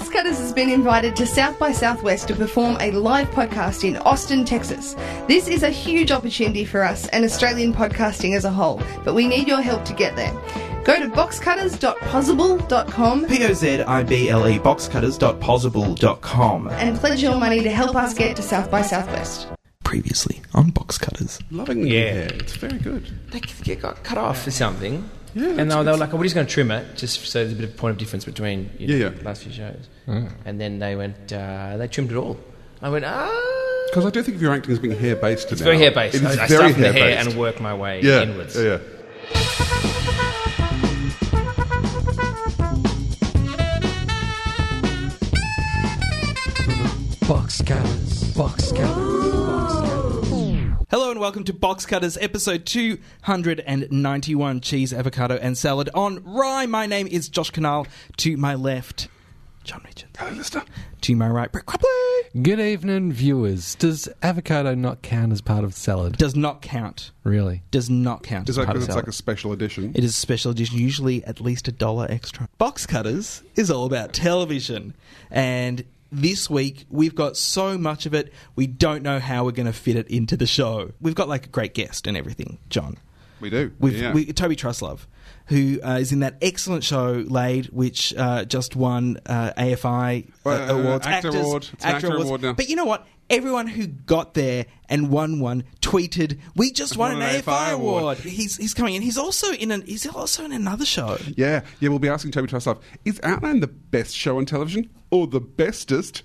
Box Cutters has been invited to South by Southwest to perform a live podcast in Austin, Texas. This is a huge opportunity for us and Australian podcasting as a whole, but we need your help to get there. Go to boxcutters.pozible.com P O Z I B L E boxcutters.pozible.com. and pledge your money to help us get to South by Southwest. Previously on Box Cutters. Loving the Yeah. It's very good. They c- got cut off for something. Yeah, and they were, they were like, oh, we're just going to trim it, just so there's a bit of point of difference between you know, Yeah, yeah. the last few shows. And then they went, uh, they trimmed it all. I went, ah. Because I do think of your acting as being hair based. It's very hair based. It is I, I very start from the hair hair and work my way yeah, inwards. yeah, yeah. Hello and welcome to Box Cutters, episode 291 Cheese, Avocado, and Salad on Rye. My name is Josh Kinal. To my left, John Richards. Hello, Lister. To my right, Brett Cropley. Good evening, viewers. Does avocado not count as part of salad? Does not count. Really? Does not count It's as like, part of it's salad. like a special edition. It is a special edition, usually at least a dollar extra. Box Cutters is all about television. And this week, we've got so much of it, we don't know how we're going to fit it into the show. We've got like a great guest and everything, John. we do. With yeah. we, Toby Truslove, who uh, is in that excellent show Laid, which uh, just won uh, AFI uh, Uh, awards, Actor Actors- Award. An Actor awards. Award now. But you know what? Everyone who got there and won one tweeted, "We just won, an, AFI, award." He's he's coming in. He's also in an he's also in another show. yeah, yeah. We'll be asking Toby Truslove, is Outland the best show on television or the bestest?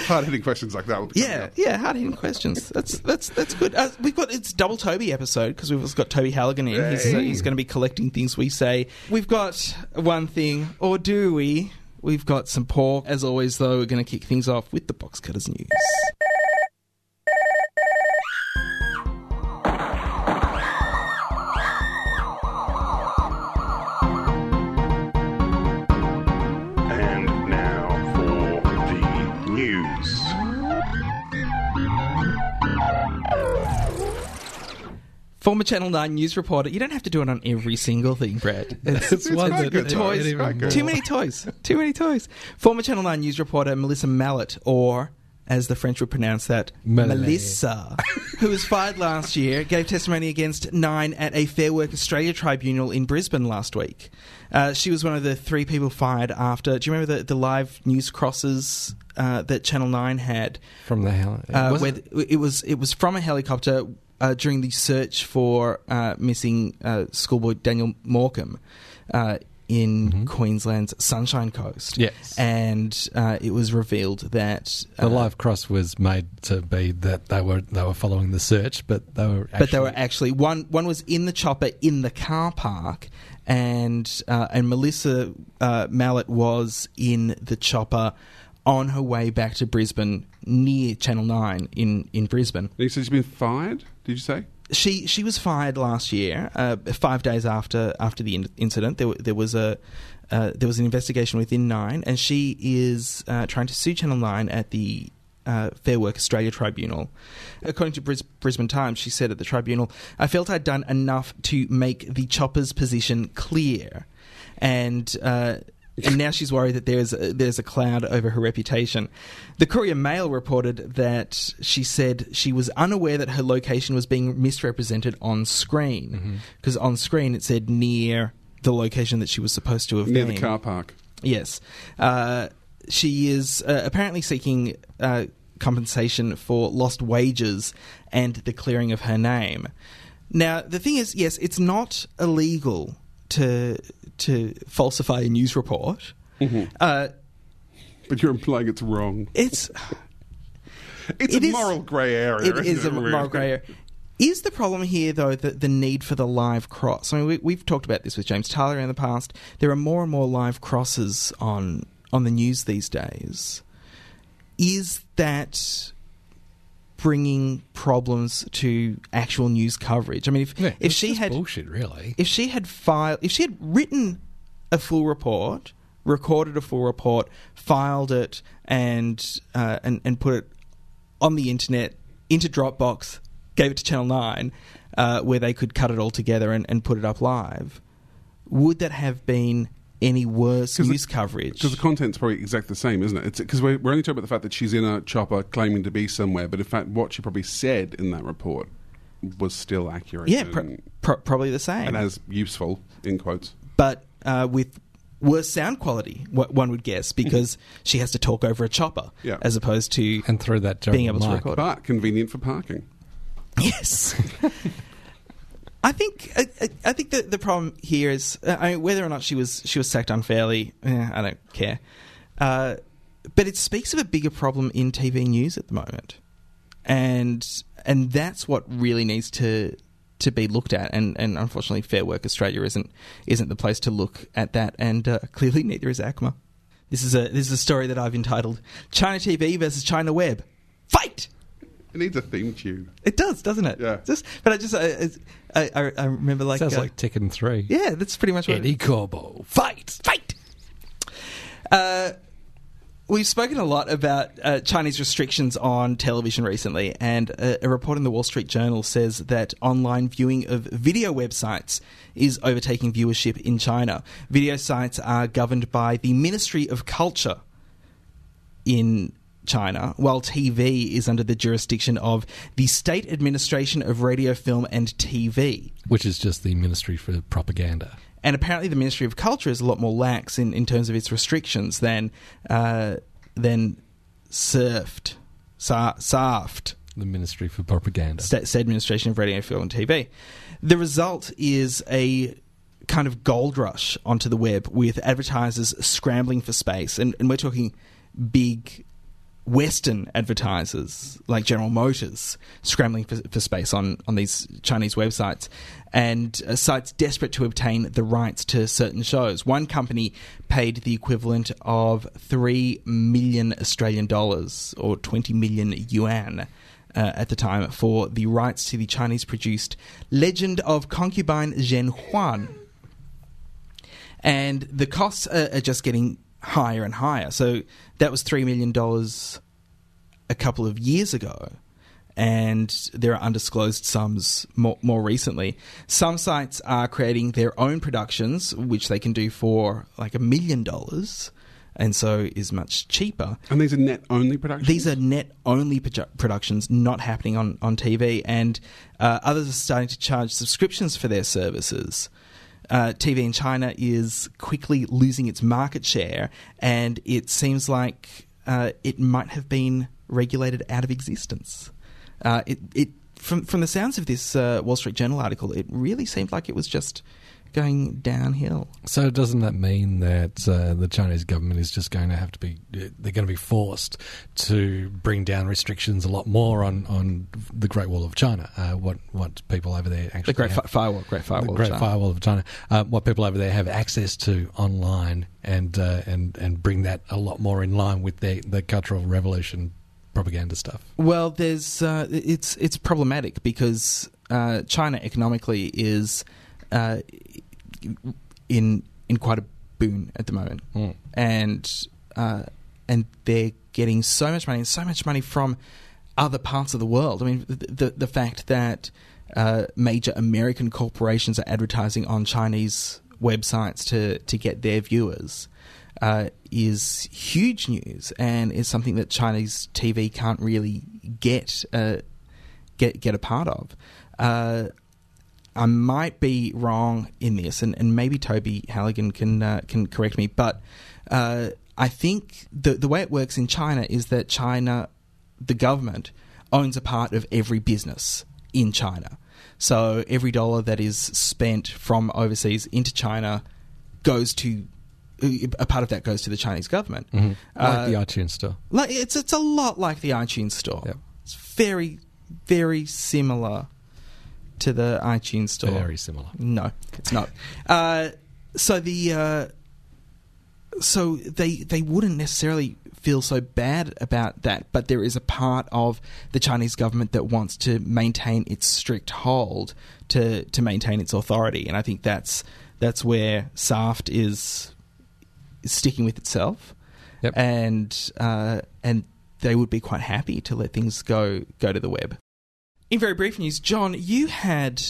Hard hitting questions like that. Will be Yeah, yeah, hard hitting questions. That's that's that's good. Uh, we've got it's double Toby episode because we've also got Toby Halligan in. He's, uh, he's going to be collecting things we say. We've got one thing, or do we? We've got some pork. As always, though, we're going to kick things off with the box cutters news. Former Channel Nine news reporter. You don't have to do it on every single thing, Brad. It's, It's one quite that- good, toys. It's quite good. Too many toys. Too many toys. Former Channel 9 news reporter Melissa Mallet, or as the French would pronounce that, Mallet. Melissa, who was fired last year, gave testimony against Nine at a Fair Work Australia tribunal in Brisbane last week. Uh, she was one of the three people fired after. Do you remember the, the live news crosses uh, that Channel 9 had? From the hell. Uh, was where it? th- it was it was from a helicopter uh, during the search for uh, missing uh, schoolboy Daniel Morcombe uh, in Queensland's Sunshine Coast. Mm-hmm. Yes. and uh, it was revealed that the uh, live cross was made to be that they were they were following the search, but they were. Actually, but they were actually one. One was in the chopper in the car park, and uh, and Melissa uh, Mallet was in the chopper on her way back to Brisbane near Channel Nine in in Brisbane. You said she's been fired. Did you say? she she was fired last year, uh, five days after after the in- incident. There, there was a uh, there was an investigation within Nine, and she is uh, trying to sue Channel Nine at the uh, Fair Work Australia Tribunal. According to Bris- Brisbane Times, she said at the tribunal, "I felt I'd done enough to make the chopper's position clear," and. Uh, and now she's worried that there's a, there's a cloud over her reputation. The Courier Mail reported that she said she was unaware that her location was being misrepresented on screen because on screen it said near the location that she was supposed to have been. Near been. the car park. Yes. Uh, she is uh, apparently seeking uh, compensation for lost wages and the clearing of her name. Now, the thing is, yes, it's not illegal to to falsify a news report. Uh, But you're implying it's wrong. it's It's It a is- moral grey area. it is a isn't moral grey area. Is the problem here, though, the, the need for the live cross? I mean, we, we've talked about this with James Tyler in the past. There are more and more live crosses on on the news these days. Is that bringing problems to actual news coverage? I mean, if Yeah, if she had bullshit, really. if she had filed, if she had written a full report, recorded a full report, filed it, and uh, and and put it on the internet into Dropbox, gave it to Channel Nine, uh, where they could cut it all together and, and put it up live, would that have been any worse 'Cause the- news coverage. Because the content's probably exactly the same, isn't it? Because we're, we're only talking about the fact that she's in a chopper claiming to be somewhere, but in fact, what she probably said in that report was still accurate. yeah, and, pro- pro- probably the same. and as useful in quotes. but uh, with worse sound quality, wh- one would guess, because she has to talk over a chopper Yeah. as opposed to And through that being terrible able to record. But convenient for parking. Yes. I think I, I- think that the problem here is uh, I mean, whether or not she was she was sacked unfairly. Eh, I don't care, uh, but it speaks of a bigger problem in TV news at the moment, and and that's what really needs to to be looked at. And, and unfortunately, Fair Work Australia isn't isn't the place to look at that, and uh, clearly neither is ACMA. This is a this is a story that I've entitled "China TV versus China Web." Fight. It needs a theme tune. It does, doesn't it? Yeah. Just, but I just, I, I, I, I remember like, Sounds uh, like Tekken 3. yeah, that's pretty much what. Eddy Gordo. Fight! Fight. Uh, we've spoken a lot about uh, Chinese restrictions on television recently, and a, a report in the Wall Street Journal says that online viewing of video websites is overtaking viewership in China. Video sites are governed by the Ministry of Culture in China, while TV is under the jurisdiction of the State Administration of Radio, Film, and TV. Which is just the Ministry for Propaganda. And apparently, the Ministry of Culture is a lot more lax in, in terms of its restrictions than uh, than SARFT, Sa- SARFT, The Ministry for Propaganda. State, State Administration of Radio, Film, and TV. The result is a kind of gold rush onto the web with advertisers scrambling for space, and, and we're talking big Western advertisers like General Motors scrambling for, for space on, on these Chinese websites, and uh, sites desperate to obtain the rights to certain shows. One company paid the equivalent of three million Australian dollars or twenty million yuan uh, at the time for the rights to the Chinese produced Legend of Concubine Zhen Huan and the costs are, are just getting higher and higher. So that was three million dollars a couple of years ago, and there are undisclosed sums more, more recently. Some sites are creating their own productions, which they can do for like a million dollars, and so is much cheaper. And these are net only productions? These are net only produ- productions, not happening on, on TV, and uh, others are starting to charge subscriptions for their services. Uh, TV in China is quickly losing its market share, and it seems like uh, it might have been regulated out of existence. Uh, it, it from from the sounds of this uh, Wall Street Journal article, it really seemed like it was just going downhill. So doesn't that mean that uh, the Chinese government is just going to have to be they're going to be forced to bring down restrictions a lot more on, on the Great Wall of China? Uh, what what people over there actually The Great have, Fi- Firewall, Great Firewall, the of Great China. Firewall of China, uh, what people over there have access to online, and uh, and and bring that a lot more in line with their the Cultural Revolution propaganda stuff. Well, there's uh, it's it's problematic because uh, China economically is uh, in in quite a boon at the moment, Mm. and uh, and they're getting so much money and so much money from other parts of the world. I mean, the the, the fact that uh, major American corporations are advertising on Chinese websites to to get their viewers uh, is huge news and is something that Chinese TV can't really get uh, get get a part of. Uh, I might be wrong in this, and, and maybe Toby Halligan can uh, can correct me, but uh, I think the the way it works in China is that China, the government, owns a part of every business in China. So every dollar that is spent from overseas into China goes to a part of that goes to the Chinese government. Like Uh, the iTunes store. like it's it's a lot like the iTunes store. Yep. It's very very similar to the iTunes store. Very similar. No, it's not. Uh, so the uh, so they they wouldn't necessarily feel so bad about that, but there is a part of the Chinese government that wants to maintain its strict hold to to maintain its authority, and I think that's that's where SARFT is, sticking with itself, Yep. and uh, and they would be quite happy to let things go go to the web. In very brief news, John, you had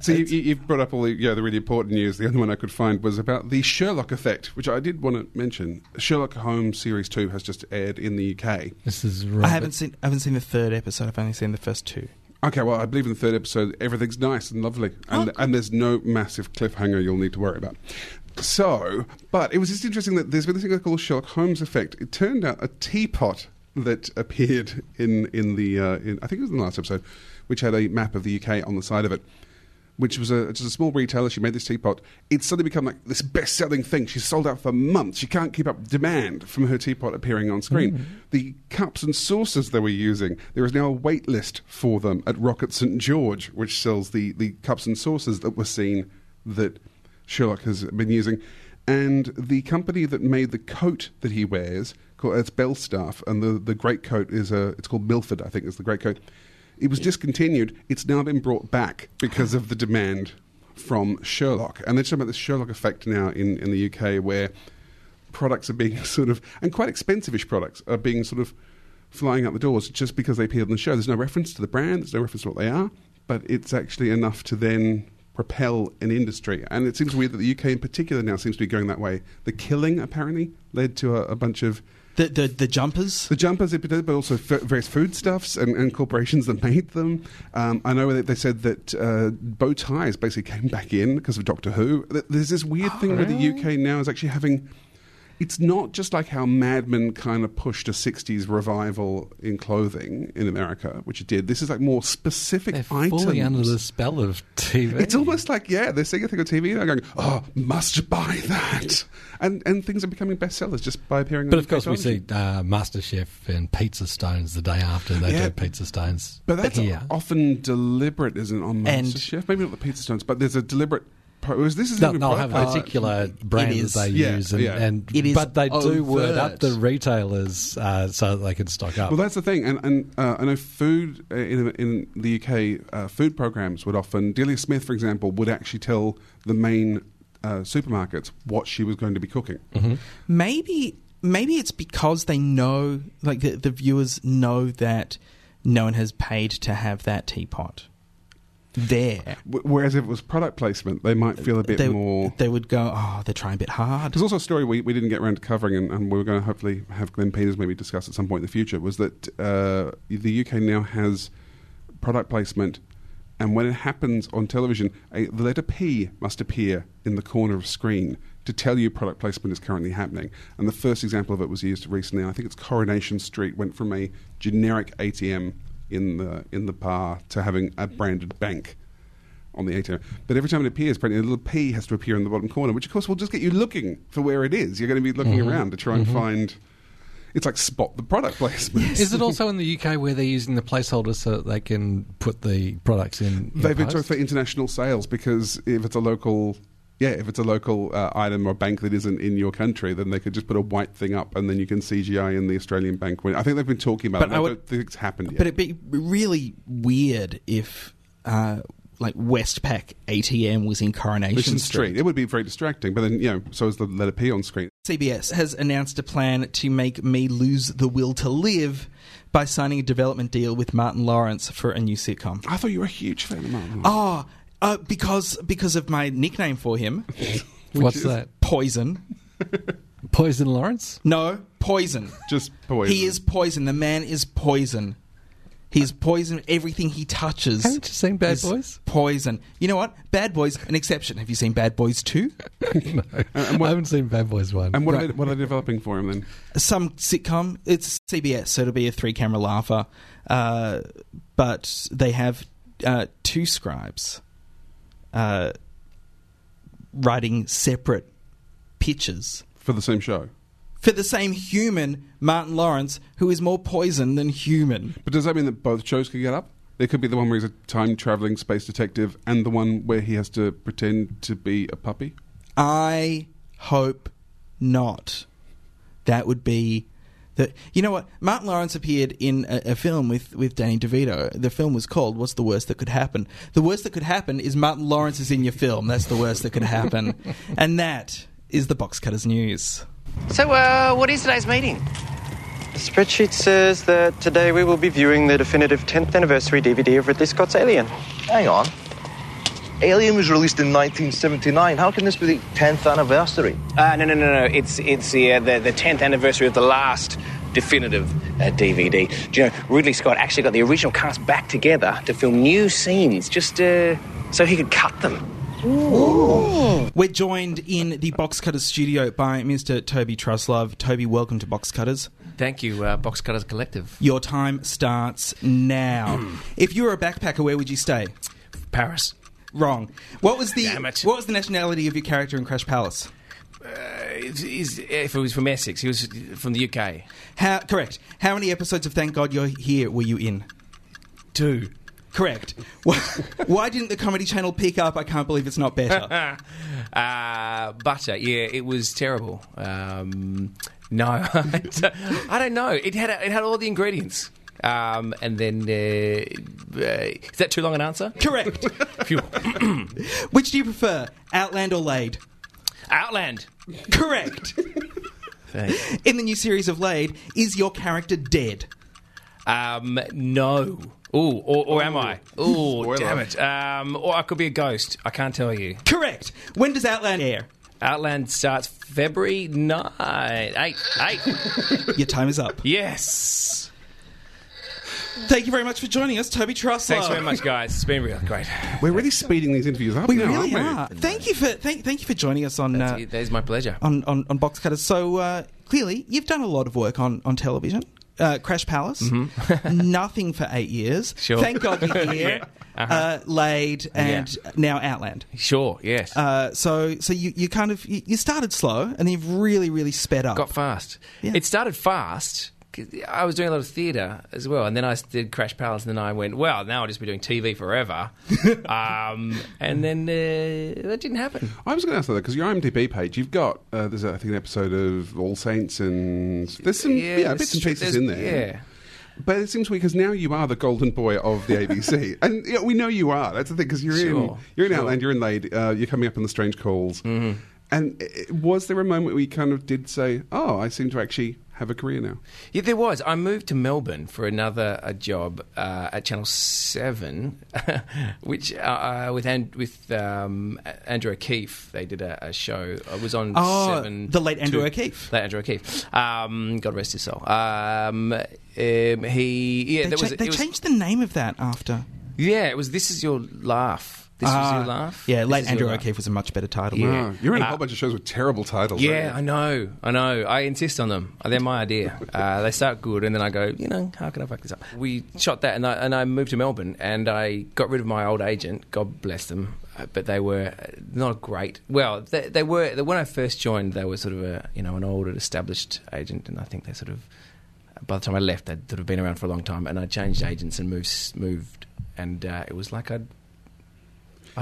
So you, you- you've brought up all the, yeah, the really important news. The only one I could find was about the Sherlock effect, which I did want to mention. Sherlock Holmes Series 2 has just aired in the UK. This is I haven't seen I haven't seen the third episode. I've only seen the first two. Okay, well, I believe in the third episode, everything's nice and lovely, and, and there's no massive cliffhanger you'll need to worry about. So, but it was just interesting that there's been this thing called Sherlock Holmes effect. It turned out a teapot that appeared in in the uh, in, I think it was in the last episode, which had a map of the UK on the side of it. Which was a just a small retailer. She made this teapot. It's suddenly become like this best-selling thing. She's sold out for months. She can't keep up demand from her teapot appearing on screen. The cups and saucers they were using, there is now a wait list for them at Rocket St George, which sells the, the cups and saucers that were seen that Sherlock has been using. And the company that made the coat that he wears, it's Belstaff, and the, the great coat is a, it's called Milford, I think is the great coat. It was discontinued. It's now been brought back because of the demand from Sherlock. And they're talking about this Sherlock effect now in, in the UK where products are being sort of, and quite expensive-ish products, are being sort of flying out the doors just because they appeared on the show. There's no reference to the brand, there's no reference to what they are, but it's actually enough to then propel an industry. And it seems weird that the UK in particular now seems to be going that way. The killing, apparently, led to a, a bunch of The the, the jumpers. the jumpers, in particular, but also f- various foodstuffs and, and corporations that made them. Um, I know that they said that uh, bow ties basically came back in because of Doctor Who. There's this weird thing where the UK now is actually having. It's not just like how Mad Men kind of pushed a 60s revival in clothing in America, which it did. This is like more specific They're items. fully under the spell of TV. It's almost like yeah, they're seeing a thing on TV and they're going, "Oh, must buy that," and and things are becoming bestsellers just by appearing. On TV. But of course, we see uh, MasterChef and Pizza Stones the day after they Yeah. do Pizza Stones. But that's here. often deliberate, isn't it, on MasterChef? Maybe not the pizza stones, but there's a deliberate. Pro- whereas this is They'll, even they'll product have placement. particular brands is. they Yeah, use, and, yeah. and It is but they do word up the retailers uh, so that they can stock up. Well, that's the thing, and, and uh, I know food uh, in in the UK, uh, food programs would often. Delia Smith, for example, would actually tell the main uh, supermarkets what she was going to be cooking. Maybe maybe it's because they know, like the, the viewers know that no one has paid to have that teapot there. Whereas if it was product placement, they might feel a bit they, more. They would go, oh, they're trying a bit hard. There's also a story we, we didn't get around to covering, and, and we were going to hopefully have Glenn Peters maybe discuss at some point in the future. Was that uh, the UK now has product placement, and when it happens on television, a, the letter P must appear in the corner of screen to tell you product placement is currently happening. And the first example of it was used recently. I think it's Coronation Street went from a generic ATM in the in the bar to having a branded bank on the ATM. But every time it appears, apparently a little P has to appear in the bottom corner, which of course will just get you looking for where it is. You're going to be looking mm-hmm. around to try and mm-hmm. find. It's like spot the product placement. Is it also in the UK where they're using the placeholders so that they can put the products in? in They've been post? talking for international sales because if it's a local, yeah, if it's a local uh, item or bank that isn't in your country, then they could just put a white thing up and then you can CGI in the Australian bank. When I think they've been talking about But it. I I, would- don't think it's happened yet. But it'd be really weird if, uh, like, Westpac ATM was in Coronation Mission Street. Street. It would be very distracting, but then you know, so is the letter P on screen. CBS has announced a plan to make me lose the will to live by signing a development deal with Martin Lawrence for a new sitcom. I thought you were a huge fan of Martin. Oh, uh, because because of my nickname for him, What's is- that? Poison. Poison Lawrence? No, Poison. just poison. He is poison. The man is poison. He's poison. Everything he touches. Haven't you seen Bad Boys? Poison. You know what? Bad Boys, an exception. Have you seen Bad Boys 2? no, I haven't seen Bad Boys one. And what, Right. are they, what are they developing for him then? Some sitcom. It's CBS, so it'll be a three camera laugher. Uh, but they have uh, two scribes uh, writing separate pitches For the same show. for the same human, Martin Lawrence, who is more poison than human. But does that mean that both shows could get up? There could be the one where he's a time traveling space detective and the one where he has to pretend to be a puppy. I hope not. That would be the. You know what? Martin Lawrence appeared in a, a film with, with Danny DeVito. The film was called "What's the Worst That Could Happen." The worst that could happen is Martin Lawrence is in your film. That's the worst that could happen, and that is the Box Cutters news. So, uh, what is today's meeting? The spreadsheet says that today we will be viewing the definitive 10th anniversary DVD of Ridley Scott's Alien. Hang on. Alien was released in 1979. How can this be the 10th anniversary? Uh, no, no, no, no. It's it's the uh, the the tenth anniversary of the last definitive uh, DVD. Do you know Ridley Scott actually got the original cast back together to film new scenes, just uh, so he could cut them. We're joined in the Box Cutters studio by Mr. Toby Truslove. Toby, welcome to Box Cutters. Thank you, uh, Box Cutters Collective. Your time starts now. if you were a backpacker, where would you stay? Paris. Wrong. What was the Damn it. what was the nationality of your character in Crash Palace? Uh, he's- if it was from Essex, he was from the UK. How correct? How many episodes of Thank God You're Here were you in? Two. Correct. Why, why didn't the Comedy Channel pick up? I can't believe it's not better. uh, butter, yeah, it was terrible. Um, no, I don't know. It had it had all the ingredients. Um, and then, uh, uh, is that too long an answer? Correct. Phew. Which do you prefer, Outland or Laid? Outland. Correct. Thanks. In the new series of Laid, is your character dead? Um, no. Ooh, or, or am I? Ooh, damn it. Um, or I could be a ghost. I can't tell you. Correct. When does Outland air? Outland starts February 9. 8. 8. Your time is up. yes. Thank you very much for joining us, Toby Truslove. Thanks very much, guys. It's been real great. We're really speeding these interviews up We now, really aren't are. Thank you for thank, thank you for joining us on uh, That is my pleasure. on, on on Box Cutters. So uh, clearly, you've done a lot of work on on television. Uh, Crash Palace, nothing for eight years. Mm-hmm. Sure. Thank God you're here. Yeah. Uh-huh. uh, laid and now Outland. Sure, yes. Uh, so so you, you kind of you, you started slow and then you've really really sped up. Got fast. Yeah. It started fast. I was doing a lot of theatre as well, and then I did Crash Palace, and then I went, well, now I'll just be doing TV forever. um, and then uh, that didn't happen. I was going to ask that because your IMDb page, you've got uh, there's I think an episode of All Saints and there's some yeah, bits and pieces in there. Yeah. But it seems weird because now you are the golden boy of the ABC, and you know, we know you are. That's the thing because you're in you're in sure. Outland, you're in Laid, uh, you're coming up in the Strange Calls. Mm-hmm. And was there a moment where you kind of did say, "Oh, I seem to actually have a career now"? Yeah, there was. I moved to Melbourne for another a job uh, at Channel Seven, which uh, uh, with and, with um, Andrew O'Keefe. They did a, a show. I was on Oh, Seven. the late Andrew two- O'Keefe. Late Andrew O'Keefe. Um, God rest his soul. Um, um, he yeah, they there cha- was. they it was- changed the name of that after. Yeah, it was. This is your laugh. This was Ah, your laugh. Yeah, This late is your Andrew laugh. O'Keefe was a much better title. Yeah. Wow, you're in a Uh, whole bunch of shows with terrible titles. Yeah, I know, I know. I insist on them. They're my idea. Uh, they start good, and then I go, you know, how can I fuck this up? We shot that, and I, and I moved to Melbourne, and I got rid of my old agent. God bless them, uh, but they were uh, not great. Well, they, they were when I first joined. They were sort of a you know an old and established agent, and I think they sort of by the time I left, they'd sort of been around for a long time, and I changed agents and moved moved, and uh, it was like I'd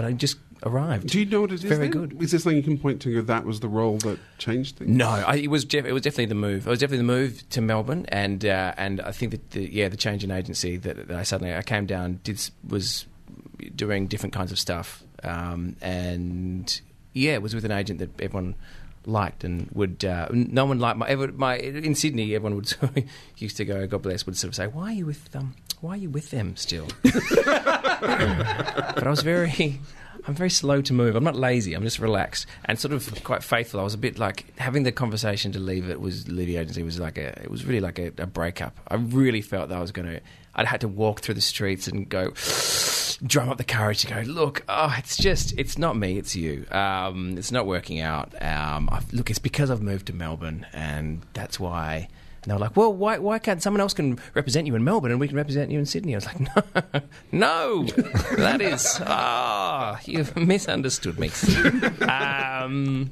I just arrived. Do you know what it is? Very then? good. Is there something you can point to? That was the role that changed things. No, I, it was def- it was definitely the move. It was definitely the move to Melbourne, and uh, and I think that the, yeah, the change in agency that, that I suddenly I came down did was doing different kinds of stuff, um, and yeah, it was with an agent that everyone liked and would. Uh, no one liked my, ever, my in Sydney. Everyone would used to go. God bless. Would sort of say, "Why are you with them? Why are you with them still?" but I was very. I'm very slow to move. I'm not lazy. I'm just relaxed and sort of quite faithful. I was a bit like having the conversation to leave it was leave the agency was like a it was really like a, a breakup. I really felt that I was going to. I'd had to walk through the streets and go drum up the courage to go. Look, oh, it's just it's not me. It's you. Um, it's not working out. Um, I've, look, it's because I've moved to Melbourne and that's why. And they were like, well, why, why can't someone else can represent you in Melbourne and we can represent you in Sydney? I was like, no, no, that is, ah, you've misunderstood me. Um,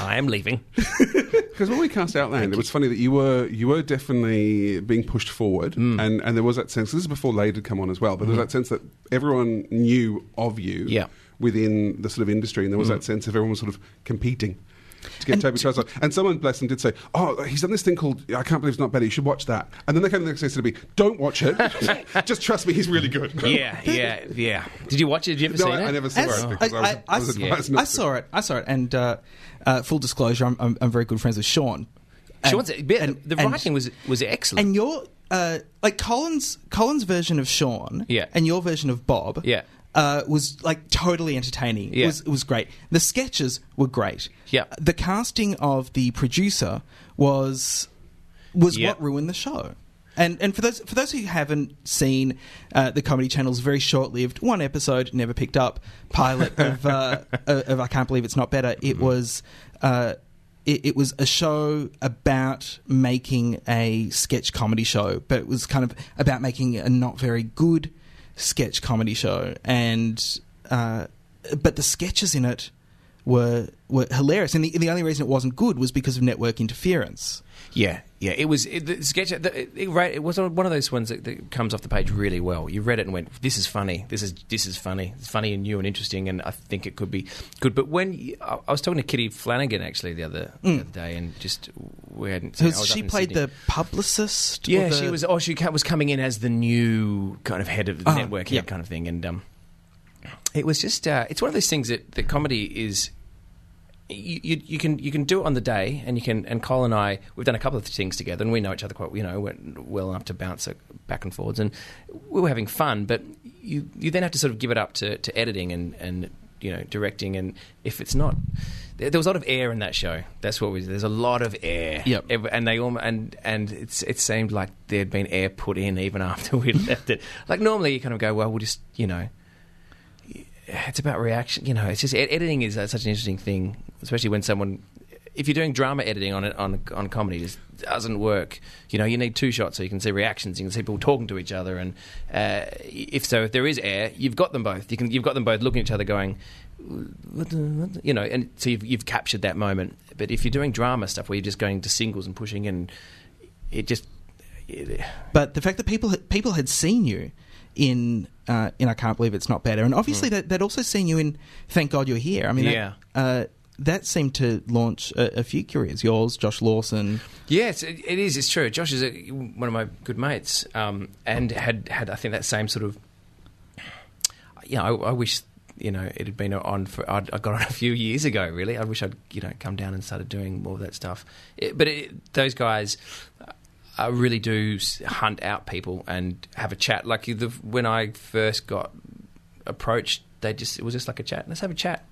I am leaving. Because when we cast Outland, it was funny that you were you were definitely being pushed forward, Mm. and, and there was that sense. This is before Laid had come on as well, but there was that sense that everyone knew of you. Yeah. Mm. within the sort of industry, and there was that sense of everyone was sort of competing. To get Toby Truslove. And someone, bless them, did say, Oh, he's done this thing called I Can't Believe It's Not Better, you should watch that. And then they came the next day and said to me, Don't watch it. Just trust me, he's really good. Yeah, yeah, yeah. Did you watch it? Did you ever No, see I, it? I never saw As- it because I, was, I- I was I- advised I not to. saw it. I saw it, and uh, uh, full disclosure, I'm, I'm, I'm very good friends with Sean. And- Sean's, but and- the and- writing was was excellent. And your uh, like Colin's Colin's version of Sean, Yeah. and your version of Bob, Yeah. Uh, was like totally entertaining. It was it was great. The sketches were great. Yeah. The casting of the producer was was Yeah. what ruined the show. And and for those for those who haven't seen uh, the Comedy Channel's very short lived one episode never picked up pilot of uh, of I can't believe it's not better. It was. Uh, it, it was a show about making a sketch comedy show, but it was kind of about making a not very good sketch comedy show, and uh, but the sketches in it were were hilarious, and the, the only reason it wasn't good was because of network interference. Yeah, yeah. It was it, the sketch. The, it, it, it was one of those ones that, that comes off the page really well. You read it and went, "This is funny. This is this is funny. It's funny and new and interesting." And I think it could be good. But when you, I, I was talking to Kitty Flanagan actually the other, the other day, and just we hadn't. So I was up she played Sydney. the publicist. Yeah, the- she was. Oh, she was coming in as the new kind of head of the Oh, network, yeah. kind of thing, and um, it was just. Uh, it's one of those things that, the comedy is. You, you, you can you can do it on the day, and you can. And Cole and I, we've done a couple of things together, and we know each other quite, you know, well enough to bounce it back and forwards, and we were having fun. But you you then have to sort of give it up to, to editing and and you know directing, and if it's not, there, there was a lot of air in that show. That's what we. There's a lot of air. Yep. And they all and and it's it seemed like there'd been air put in even after we left it. Like normally you kind of go, well, we'll just you know, it's about reaction. You know, it's just ed- editing is uh, such an interesting thing, especially when someone. If you're doing drama editing on it on on comedy, just doesn't work. You know, you need two shots so you can see reactions, you can see people talking to each other, and uh, if so, if there is air, you've got them both. You can you've got them both looking at each other, going, what the, what the-" you know, and so you've, you've captured that moment. But if you're doing drama stuff where you're just going to singles and pushing, and it just But the fact that people people had seen you in uh, in I can't believe it's not better, and obviously that they'd also seen you in Thank God You're Here. I mean, that- uh, that seemed to launch a, a few careers. Yours, Josh Lawson. Yes, it, it is. It's true. Josh is a, one of my good mates, um, and had had I think that same sort of. Yeah, I, I wish you know it had been on for. I'd, I got on a few years ago. Really, I wish I'd you know come down and started doing more of that stuff. It, but it, those guys. Uh, really do hunt out people and have a chat. Like the, when I first got approached, they just it was just like a chat. Let's have a chat.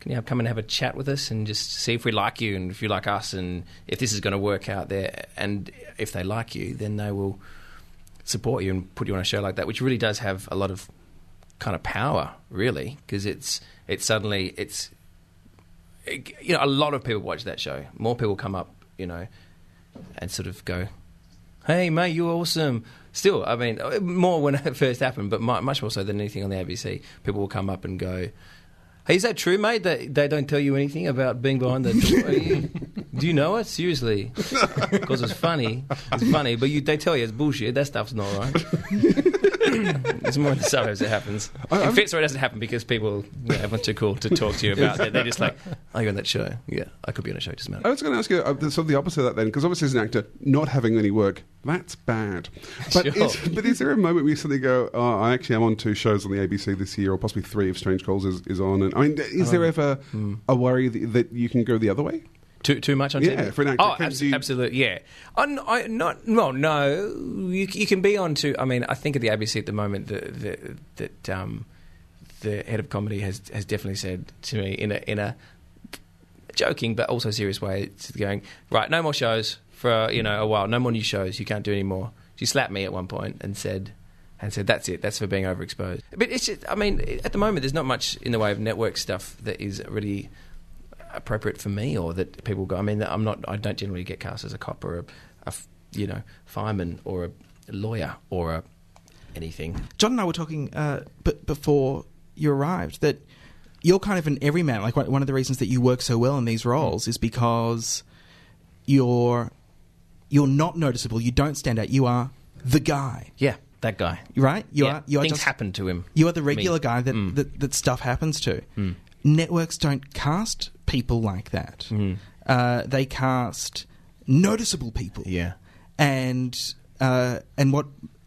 Can you have, come and have a chat with us and just see if we like you and if you like us and if this is going to work out there? And if they like you, then they will support you and put you on a show like that, which really does have a lot of kind of power, really, because it's it's suddenly it's it, you know a lot of people watch that show. More people come up, you know, and sort of go, "Hey, mate, you're awesome." Still, I mean, uh, more when it first happened, but much more so than anything on the ABC. People will come up and go, "Hey, is that true, mate? That they don't tell you anything about being behind the door? Are you, do you know it seriously? Because it's funny. It's funny, but you, they tell you it's bullshit. That stuff's not right." it's more in the suburbs it happens. In Fitzroy, it doesn't happen because people know, everyone's too cool to talk to you about it. They're just like, "Are you on that show? Yeah, I could be on a show. It doesn't I was going to ask you uh, sort of the opposite of that then, because obviously as an actor, not having any work, that's bad. But, Sure. is, but is there a moment where you suddenly go, oh, I actually am on two shows on the ABC this year, or possibly three if Strange Calls is, is on? And I mean, is there ever a worry that, that you can go the other way? Too too much on Yeah, TV. for an actor, Oh, abs- you- absolutely. Yeah. On, I, not well. No, you, you can be on to. I mean, I think at the ABC at the moment the, the, that um, the head of comedy has has definitely said to me in a in a joking but also serious way, going right. No more shows for you know a while. No more new shows. You can't do any more. She slapped me at one point and said. And said that's it. That's for being overexposed. But it's just, I mean, at the moment, there's not much in the way of network stuff that is really appropriate for me or that people go. I mean, I'm not. I don't generally get cast as a cop or a, you know fireman or a lawyer or a anything. John and I were talking uh, b- before you arrived that you're kind of an everyman. Like one one of the reasons that you work so well in these roles is because you're you're not noticeable. You don't stand out. You are the guy, Yeah, that guy. right? You yeah, are. You are things just, happen to him. You are the regular Me. guy that, Mm. that that stuff happens to. Mm. Networks don't cast people like that. Mm. Uh, they cast noticeable people. Yeah. and uh, and what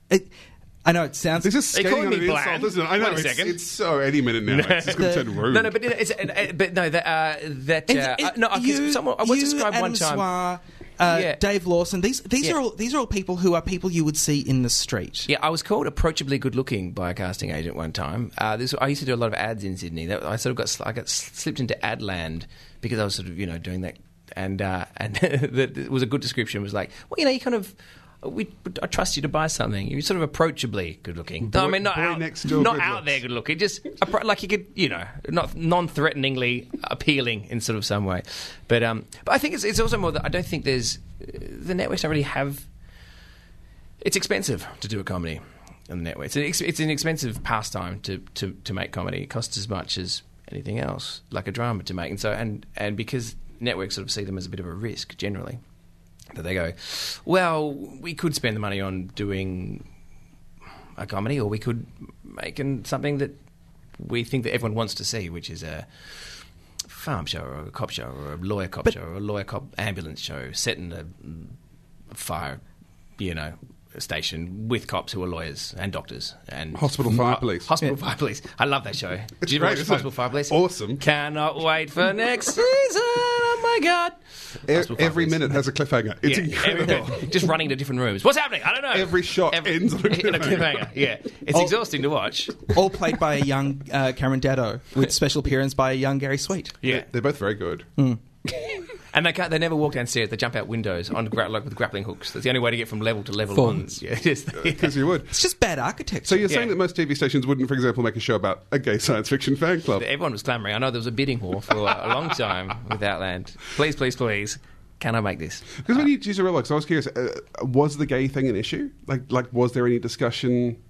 it, I know it sounds. This is They skating call on me an insult, bland. isn't it? I know, Wait a it's, second. it's so any minute now. It's just going to turn rude. No, no, but it's, but no, that uh, that And- uh, and uh, no, 'cause you- someone I was you, described one time. Swar, uh, Yeah. Dave Lawson. These these Yeah. are all these are all people who are people you would see in the street. Yeah, I was called approachably good looking by a casting agent one time. Uh, this, I used to do a lot of ads in Sydney. That, I sort of got I got slipped into ad land because I was sort of you know doing that, and uh, and that it was a good description. It was like, well, you know, you kind of. We, I trust you to buy something. You're sort of approachably good looking. No, I mean, not out, next door not out looks. there good looking. Just appro- like you could, you know, not non-threateningly appealing in sort of some way. But um, but I think it's it's also more that I don't think there's the networks don't really have it's expensive to do a comedy on the network. It's an, ex- it's an expensive pastime to, to, to make comedy. It costs as much as anything else, like a drama to make. And so, and, and because networks sort of see them as a bit of a risk generally, that they go, well, we could spend the money on doing a comedy, or we could make something that we think that everyone wants to see, which is a farm show or a cop show or a lawyer cop show or a lawyer cop ambulance show set in a fire, you know, station with cops who are lawyers and doctors and Hospital Fire Police. Hospital Fire Police. I love that show. Did you great, watch Hospital it? Fire Police? Awesome. Cannot wait for next season. Oh my god! E- every minute has a cliffhanger. It's Yeah, incredible. just running to different rooms. What's happening? I don't know. Every shot ends on a in a cliffhanger. cliffhanger. Yeah, it's Oh. exhausting to watch. All played by a young uh, Cameron Daddo, with special appearance by a young Gary Sweet. Yeah, They're both very good. and they can't, they never walk downstairs. They jump out windows on gra- like with grappling hooks. That's the only way to get from level to level. Thorns. On, yeah, just, Because you would. It's just bad architecture. So you're saying Yeah. that most TV stations wouldn't, for example, make a show about a gay science fiction fan club? Everyone was clamouring. I know there was a bidding war for a long time with Outland. Please, please, please, can I make this? Because when you use a real because I was curious, uh, was the gay thing an issue? Like, like was there any discussion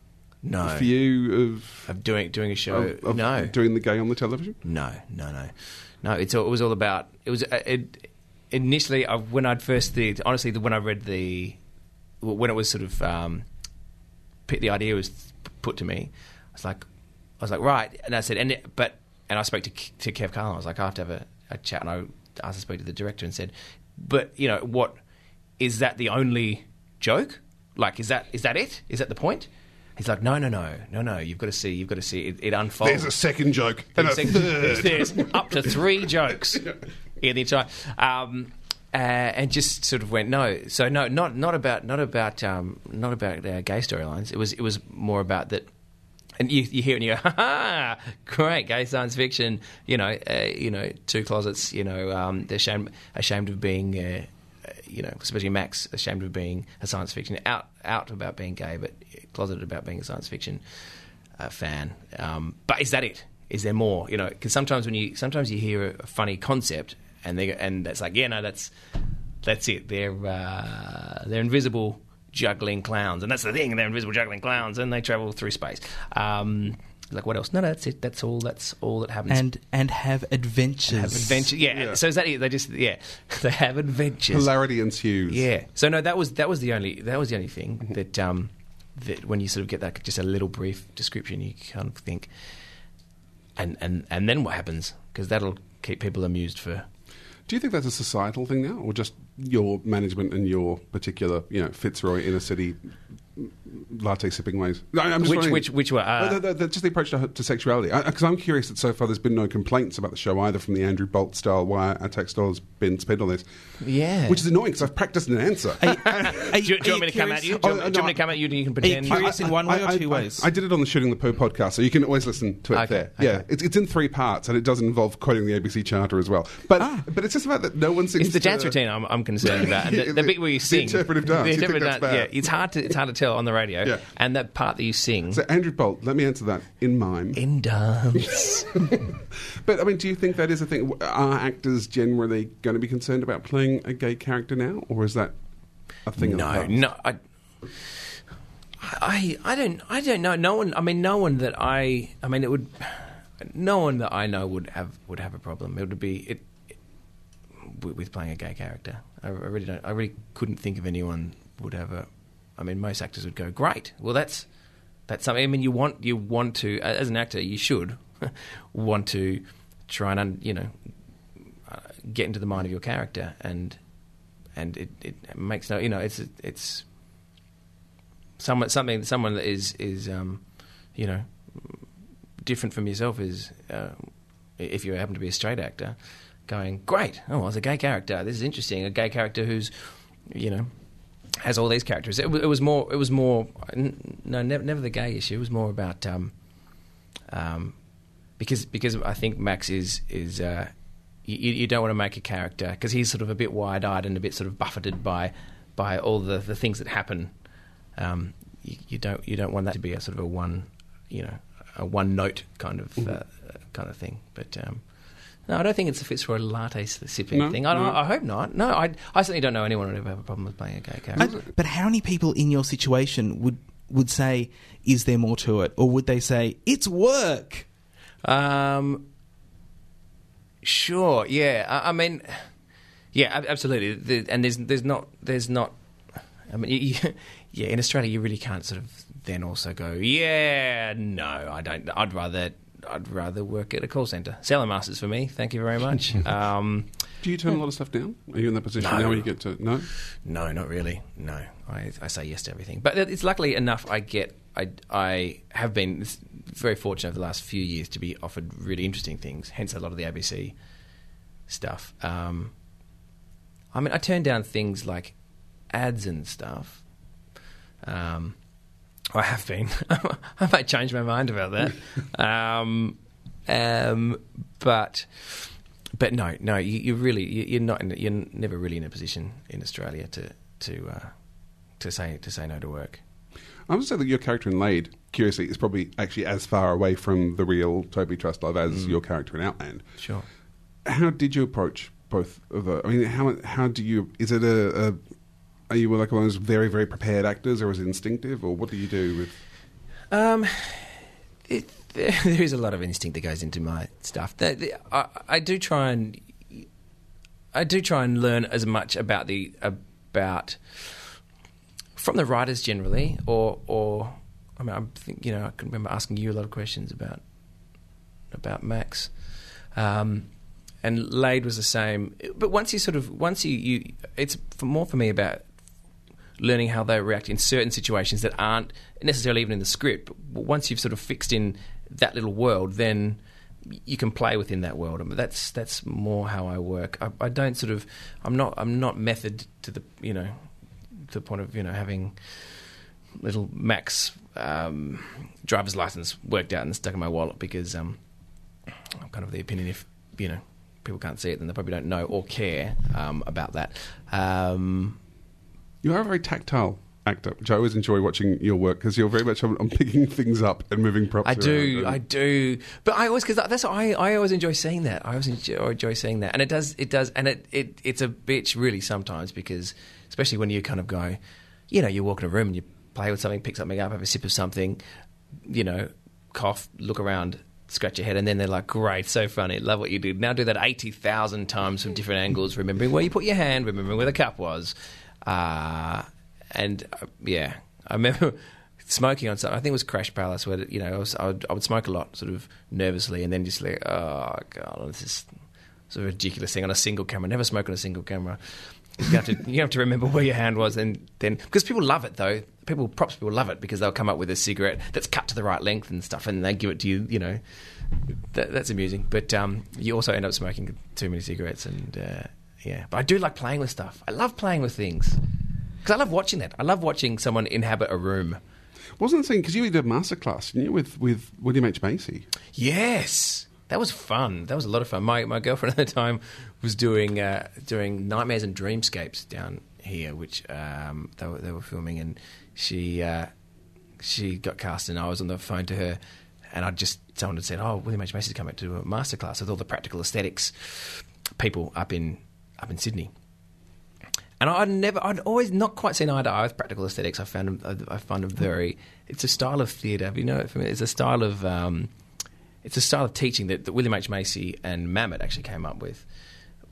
No. for you of, Of doing doing a show? of, of no, doing the gay on the television? no, no, no, no. It's all, it was all about. It was uh, it, initially I, when I'd first the honestly when I read the when it was sort of um, the idea was put to me, I was like, I was like, right, and I said, and it, but and I spoke to to Kev Carlin. I was like, I have to have a, a chat, and I asked to speak to the director and said, but you know what is that the only joke? Like, is that is that it? Is that the point? He's like, no, no, no, no, no. You've got to see. You've got to see. It, it unfolds. There's a second joke and a There's, third. there's up to three jokes in the entire. Um, uh, and just sort of went no. So no, not not about not about um, not about uh, gay storylines. It was it was more about that. And you, you hear it and you go, ha ha, great, gay science fiction. You know, uh, you know, two closets. You know, um, they're ashamed, ashamed of being, uh, you know, especially Max, ashamed of being a science fiction out out about being gay, but closeted about being a science fiction uh, fan. Um, but is that it? Is there more? You know, because sometimes when you sometimes you hear a, funny concept and they and that's like, yeah, no, that's that's it. They're uh, they're invisible juggling clowns, and that's the thing. They're invisible juggling clowns, and they travel through space. Um, like what else? No, no, that's it. That's all. That's all that happens. and and have adventures. have adventure. Yeah. Yeah. So is that it? They just yeah, they have adventures. Hilarity ensues. Yeah. So no, that was that was the only that was the only thing that um that when you sort of get that just a little brief description, you kind of think, and and and then what happens? Because that'll keep people amused for. Do you think that's a societal thing now, or just your management and your particular, you know, Fitzroy inner city latte sipping ways? I'm just Which- which- which one? Uh, The- the- the- just the approach to, to sexuality. Because I'm curious that so far there's been no complaints about the show either from the Andrew Bolt style. Why our tax dollars been spent on this? Yeah. which is annoying because I've practiced an answer. Are you- Do you, do you are you want me to come at you? Do you, want- Oh, do you want me to come at you? and You can Are you pretend. curious in one way or two I, ways? I did it on the Shooting the Poo podcast, so you can always listen to it Okay, there. okay. Yeah, it's, it's in three parts, and it does involve quoting the ABC Charter as well. But but it's just about that no one seems It's the to- dance routine I'm, I'm concerned about. And the, the bit where you The sing. interpretive dance. The interpretive dance. Yeah, it's hard to it's hard to tell on the radio. Yeah. And that part that you sing So Andrew Bolt, let me answer that in mime. in dance. But I mean, do you think that is a thing? Are actors generally going to be concerned about playing a gay character now, or is that a thing? of no, no. I, I I don't I don't know. No one. I mean, no one that I. I mean, it would. No one that I know would have would have a problem. It would be it, with, with playing a gay character. I, I really don't. I really couldn't think of anyone would have a. I mean, most actors would go, "Great, well, that's that's something." I mean, you want you want to as an actor, you should want to try and you know uh, get into the mind of your character and and it, it makes no you know it's it's someone something someone that is is um, you know different from yourself is uh, if you happen to be a straight actor going, great. Oh, well, it's a gay character. This is interesting. A gay character who's, you know, has all these characters. It, it was more. It was more. No, never, never the gay issue. It was more about um, um, because because I think Max is is uh, you, you don't want to make a character because he's sort of a bit wide eyed and a bit sort of buffeted by by all the, the things that happen. Um, you, you don't you don't want that to be a sort of a one you know a one note kind of uh, kind of thing. But um, no, I don't think it's a fits for a latte sipping No? thing. I, No. I hope not. No, I, I certainly don't know anyone who would ever have a problem with playing a gay character. But, but how many people in your situation would would say, "Is there more to it?" or would they say, "It's work"? Um, sure. Yeah. I, I mean, yeah, absolutely. The, and there's there's not there's not. I mean, you, you- yeah. In Australia, you really can't sort of then also go, yeah, no, I don't. I'd rather I'd rather work at a call centre. Selling masters for me. Thank you very much. um, Do you turn a lot of stuff down? Are you in that position No. now where you get to no? No, not really. No, I, I say yes to everything. But it's luckily enough. I get. I I have been very fortunate over the last few years to be offered really interesting things. Hence a lot of the ABC stuff. Um, I mean, I turn down things like ads and stuff. Um, I have been. I might change my mind about that. um, um, but but no, no, you, you really you, you're not. In, you're never really in a position in Australia to to uh, to say to say no to work. I would say that your character in Laid, curiously, is probably actually as far away from the real Toby Truslove as your character in Outland. Sure. How did you approach both of the? I mean, how how do you? Is it a? a are you like one of those very very prepared actors, or is it instinctive, or what do you do with? Um, it, there, there is a lot of instinct that goes into my stuff. The, the, I, I do try and I do try and learn as much about the about from the writers generally, or or I mean, I think you know I can remember asking you a lot of questions about about Max. Um, and Laid was the same, but once you sort of once you, you it's more for me about learning how they react in certain situations that aren't necessarily even in the script. But once you've sort of fixed in that little world, then you can play within that world. And that's that's more how I work. I, I don't sort of I'm not I'm not method to the you know to the point of you know having little Max um, driver's license worked out and stuck in my wallet because um, I'm kind of the opinion if you know people can't see it, then they probably don't know or care um, about that. Um, You are a very tactile actor, which I always enjoy watching your work because you're very much on, on picking things up and moving props. I do. I do, but I always because that's I, I always enjoy seeing that. I always enjoy, enjoy seeing that, and it does, it does, and it, it it's a bitch really sometimes because especially when you kind of go, you know, you walk in a room and you play with something, pick something up, have a sip of something, you know, cough, look around. Scratch your head, and then they're like, "Great, so funny, love what you did." Now do that eighty thousand times from different angles, remembering where you put your hand, remembering where the cup was, uh, and uh, yeah, I remember smoking on something. I think it was Crash Palace, where you know I, was, I, would, I would smoke a lot, sort of nervously, and then just like, oh god, this is sort of a ridiculous thing on a single camera. Never smoke on a single camera. You have to you have to remember where your hand was, and then because people love it though. People props people love it because they'll come up with a cigarette that's cut to the right length and stuff, and they give it to you. You know, that, that's amusing. But um, you also end up smoking too many cigarettes, and uh, yeah. But I do like playing with stuff. I love playing with things because I love watching that. I love watching someone inhabit a room. Wasn't saying because you did a masterclass, didn't you, with with William H Macy? Yes, that was fun. That was a lot of fun. My my girlfriend at the time was doing uh, doing nightmares and dreamscapes down here, which um, they were they were filming, and she uh, she got cast, and I was on the phone to her, and I just someone had said, "Oh, William H Macy's coming to do a masterclass with all the practical aesthetics people up in up in Sydney." And I'd never, I'd always not quite seen eye to eye with practical aesthetics. I found them, I find them very. It's a style of theatre. You know, for me, it's a style of, um, it's a style of teaching that, that William H Macy and Mamet actually came up with.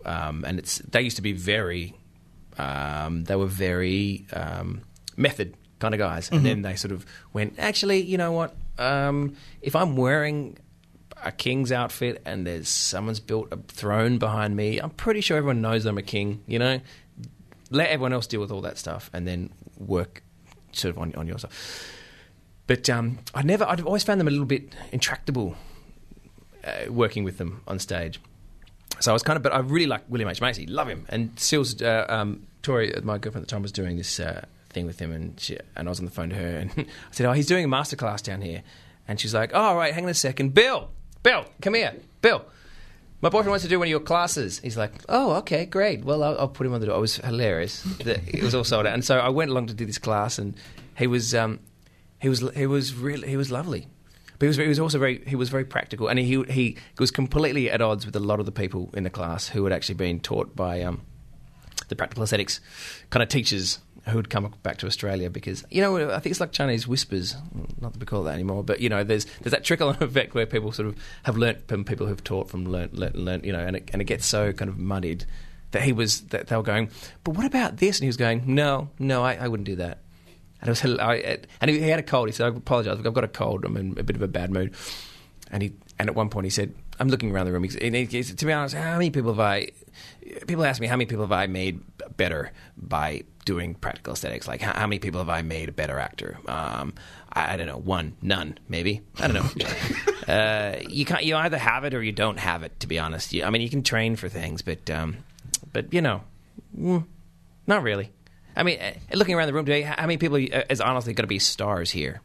Um, and it's they used to be very, um, they were very um, method kind of guys, and then they sort of went. Actually, you know what? Um, if I'm wearing a king's outfit and there's someone's built a throne behind me, I'm pretty sure everyone knows I'm a king. You know, let everyone else deal with all that stuff and then work sort of on, on your. But um, I never, I've always found them a little bit intractable uh, working with them on stage. so I was kind of, but I really like William H Macy, love him. And Sil's, uh, um, Tori, my girlfriend at the time, was doing this uh, thing with him, and she, and I was on the phone to her, and I said, "Oh, he's doing a masterclass down here," and she's like, "Oh, all right, hang on a second, Bill, Bill, come here, Bill." My boyfriend wants to do one of your classes. He's like, "Oh, okay, great. Well, I'll, I'll put him on the door." It was hilarious. It was all sold out, and so I went along to do this class, and he was, um, he was, he was really, he was lovely. But he was, he was also very, he was very practical, and he he was completely at odds with a lot of the people in the class who had actually been taught by um, the practical aesthetics kind of teachers who had come back to Australia because you know I think it's like Chinese whispers, not that we call that anymore, but you know there's there's that trickle effect where people sort of have learnt from people who've taught from learnt learnt, learnt you know, and it, and it gets so kind of muddied that he was that they were going, but what about this? And he was going, no, no, I, I wouldn't do that. And it was I, and he, had a cold. He said, I apologise, I've got a cold. I'm in a bit of a bad mood. And he and at one point he said, I'm looking around the room. He, he, he to be honest, how many people have I? People ask me how many people have I made better by doing practical aesthetics. Like how, how many people have I made a better actor? Um, I, I don't know, one, none, maybe. I don't know. uh, you can't. You either have it or you don't have it. To be honest, you, I mean, you can train for things, but um, but you know, mm, not really. I mean, uh, looking around the room today, how many people uh, is honestly going to be stars here?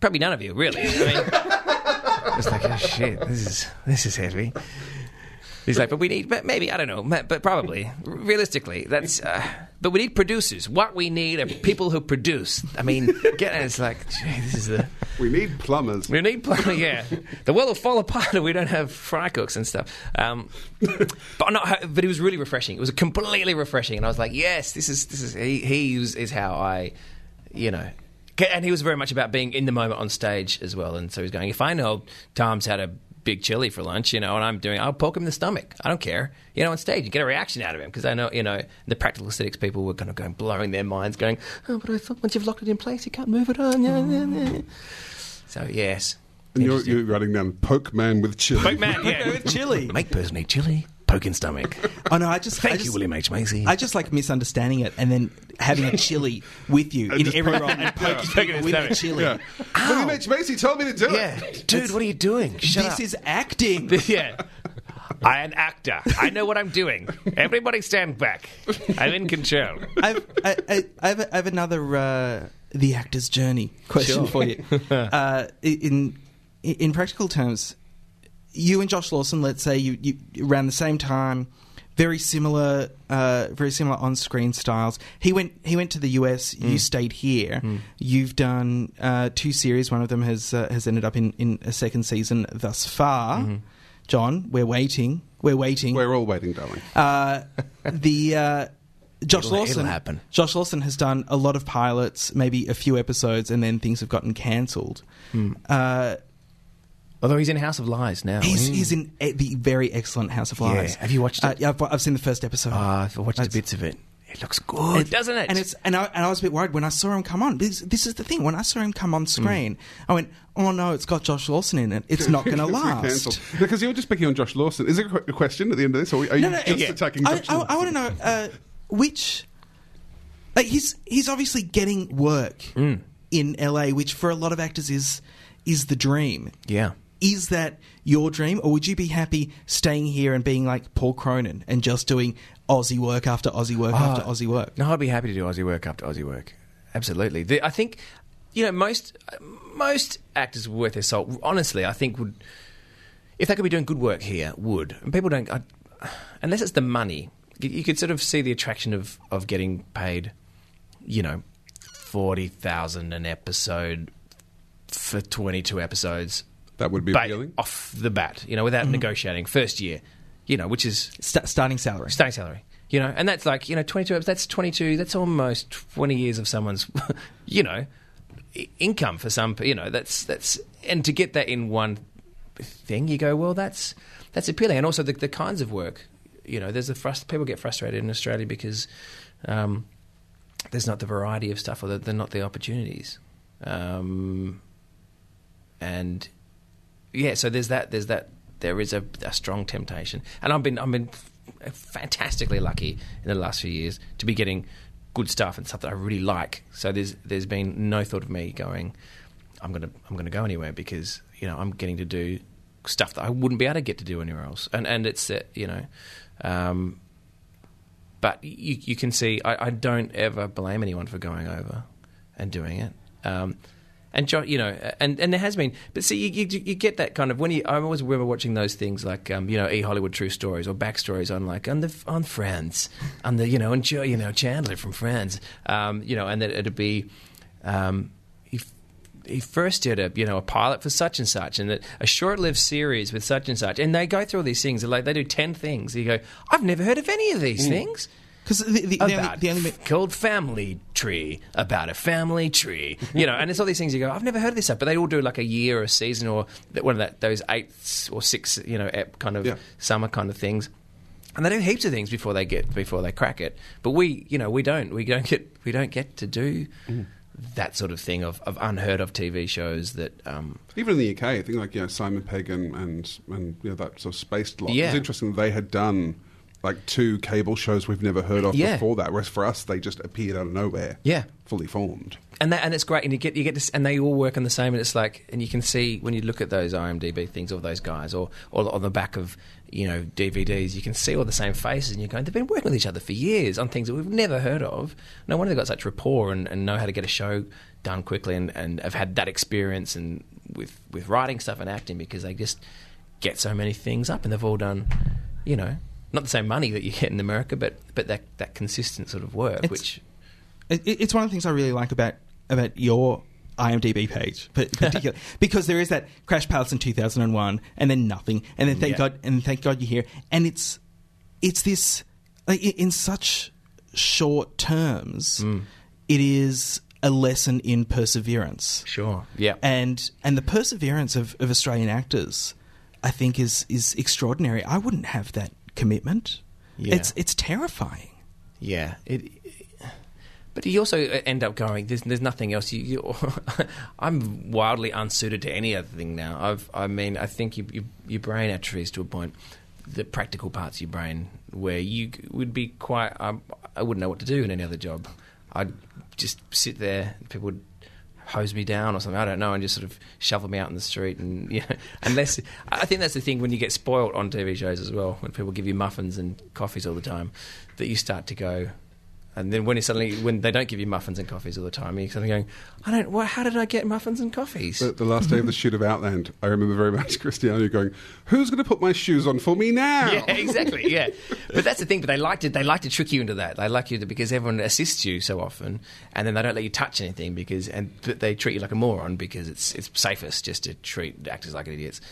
Probably none of you, really. I mean, it's like, oh shit, this is this is heavy. He's like, but we need, but maybe I don't know, but probably realistically, that's. Uh, but we need producers. What we need are people who produce. I mean, get it's like, gee, this is the. We need plumbers. We need plumbing. Yeah, the world will fall apart if we don't have fry cooks and stuff. Um, but not. But it was really refreshing. It was completely refreshing, and I was like, yes, this is this is he, he is, is how I, you know. And he was very much about being in the moment on stage as well. And so he's going, if I know Tom's had a big chili for lunch, you know, and I'm doing, I'll poke him in the stomach. I don't care. You know, on stage, you get a reaction out of him because I know, you know, the practical aesthetics people were kind of going, blowing their minds, going, oh, but I thought once you've locked it in place, you can't move it on. Yeah, yeah, yeah. So, yes. And you're, Interesting. you're writing down poke man with chili. Poke man, yeah. with chili. Make person eat chili, poke in stomach. Oh no, I just Thank I you, just, William H. Macy. I just like misunderstanding it and then having a chili with you in every poking- role and yeah. poking Poking people with the chili. Yeah. William H. Macy told me to do yeah. it. Dude, what are you doing? Shut this up. is acting. yeah. I'm an actor. I know what I'm doing. Everybody stand back. I'm in control. I've, I, I, I, have, I have another uh, the actor's journey question Sure. for you. uh, in in practical terms, you and Josh Lawson, let's say you, you around the same time, very similar, uh, very similar on screen styles. He went he went to the US. Mm. You stayed here. You've done uh, two series. One of them has uh, has ended up in, in a second season thus far. Mm-hmm. John, we're waiting. We're waiting. We're all waiting, darling. Uh, the uh, Josh It'll- Lawson. it'll happen. Josh Lawson has done a lot of pilots, maybe a few episodes, and then things have gotten cancelled. Hmm. Uh, Although he's in House of Lies now. he's, Mm. he's in e- the very excellent House of Lies. Yeah. Have you watched it? Uh, yeah, I've, I've seen the first episode. Ah, I've watched the It's- bits of it. It looks good, it, doesn't it? And it's and I, and I was a bit worried when I saw him come on. This, this is the thing. When I saw him come on screen, I went, "Oh no, it's got Josh Lawson in it. It's not going to last." Because you're just picking on Josh Lawson. Is there a question at the end of this, or are you No, no, just yeah. attacking I, Josh I, Lawson? want to know uh, which. Like he's he's obviously getting work Mm. in LA, which for a lot of actors is is the dream. yeah. Is that your dream, or would you be happy staying here and being like Paul Cronin and just doing Aussie work after Aussie work after ah, Aussie work? No, I'd be happy to do Aussie work after Aussie work. Absolutely. The, I think, you know, most most actors worth their salt. Honestly, I think would if they could be doing good work here, would. And people don't, I, unless it's the money. You, you could sort of see the attraction of of getting paid, you know, forty thousand an episode for twenty two episodes. That would be ba- appealing. off the bat, you know, without negotiating first year, you know, which is Sta starting salary. starting salary. You know, and that's like you know twenty two. That's twenty two. That's almost twenty years of someone's, you know, income for some. You know, that's that's and to get that in one thing, you go, well, that's that's appealing, and also the, the kinds of work. You know, there's a frust- people get frustrated in Australia because um, there's not the variety of stuff, or they're not the opportunities. Um, and yeah, so there's that. There's that. There is a, a strong temptation, and I've been I've been fantastically lucky in the last few years to be getting good stuff and stuff that I really like. So there's there's been no thought of me going, I'm gonna I'm gonna go anywhere because you know I'm getting to do stuff that I wouldn't be able to get to do anywhere else. And and it's uh, you know, um, but you you can see I, I don't ever blame anyone for going over and doing it. Um, and you know, and, and there has been, but see, you, you, you get that kind of when you. I always remember watching those things like, um, you know, E Hollywood True Stories or backstories on like on the on Friends, on the you know, and you know Chandler from Friends, um, you know, and that it'd be, um, he, he first did a you know a pilot for such and such, and a, a short-lived series with such and such, and they go through all these things. Like they do ten things. You go, I've never heard of any of these things Because the, the, the, only, the only f- called family tree about a family tree. You know and it's all these things you go i've never heard of this stuff but they all do like a year or a season or that- one of that those eight or six you know ep kind of Yeah. summer kind of things. And they do heaps of things before they get before they crack it. But we you know we don't. We don't get we don't get to do that sort of thing of, of unheard of tv shows that um, Even in the UK, I think like you know Simon Pegg and and, and you know that sort of spaced lot. It was interesting that they had done like two cable shows we've never heard of Yeah. before that, whereas for us they just appeared out of nowhere. Yeah. fully formed. and that, and it's great, and you get you get this, and they all work on the same, and it's like, and you can see when you look at those IMDb things of those guys, or or on the back of you know DVDs, you can see all the same faces, and you're going, they've been working with each other for years on things that we've never heard of. No wonder they've got such rapport and, and know how to get a show done quickly, and, and have had that experience and with with writing stuff and acting because they just get so many things up, and they've all done, you know. Not the same money that you get in America, but but that, that consistent sort of work, It's- which It, it- it's one of the things I really like about about your IMDb page, but particularly because there is that Crash Palace in two thousand and one, and then nothing, and then thank Yeah. God, and thank God you're here, and it's it's this like in such short terms, Mm. it is a lesson in perseverance. sure, yeah, and and the perseverance of, of Australian actors, I think, is is extraordinary. I wouldn't have that commitment. Yeah. It's it's terrifying. Yeah, it. But you also end up going. There's, there's nothing else. You, you, I'm wildly unsuited to any other thing now. I've, I mean, I think you, you, your brain atrophies to a point. The practical parts of your brain, where you would be quite. Um, I wouldn't know what to do in any other job. I'd just sit there. People would hose me down or something. I don't know, and just sort of shovel me out in the street. And you know, unless I think that's the thing when you get spoiled on TV shows as well, when people give you muffins and coffees all the time, that you start to go. And then when you suddenly when they don't give you muffins and coffees all the time, you're suddenly going, I don't. Well, how did I get muffins and coffees? The, the last day of the shoot of Outland, I remember very much Cristiano going, "Who's going to put my shoes on for me now?" Yeah, exactly. Yeah, but that's the thing. But they like to they like to trick you into that. They like you to, because everyone assists you so often, and then they don't let you touch anything because and but they treat you like a moron because it's it's safest just to treat actors like idiots.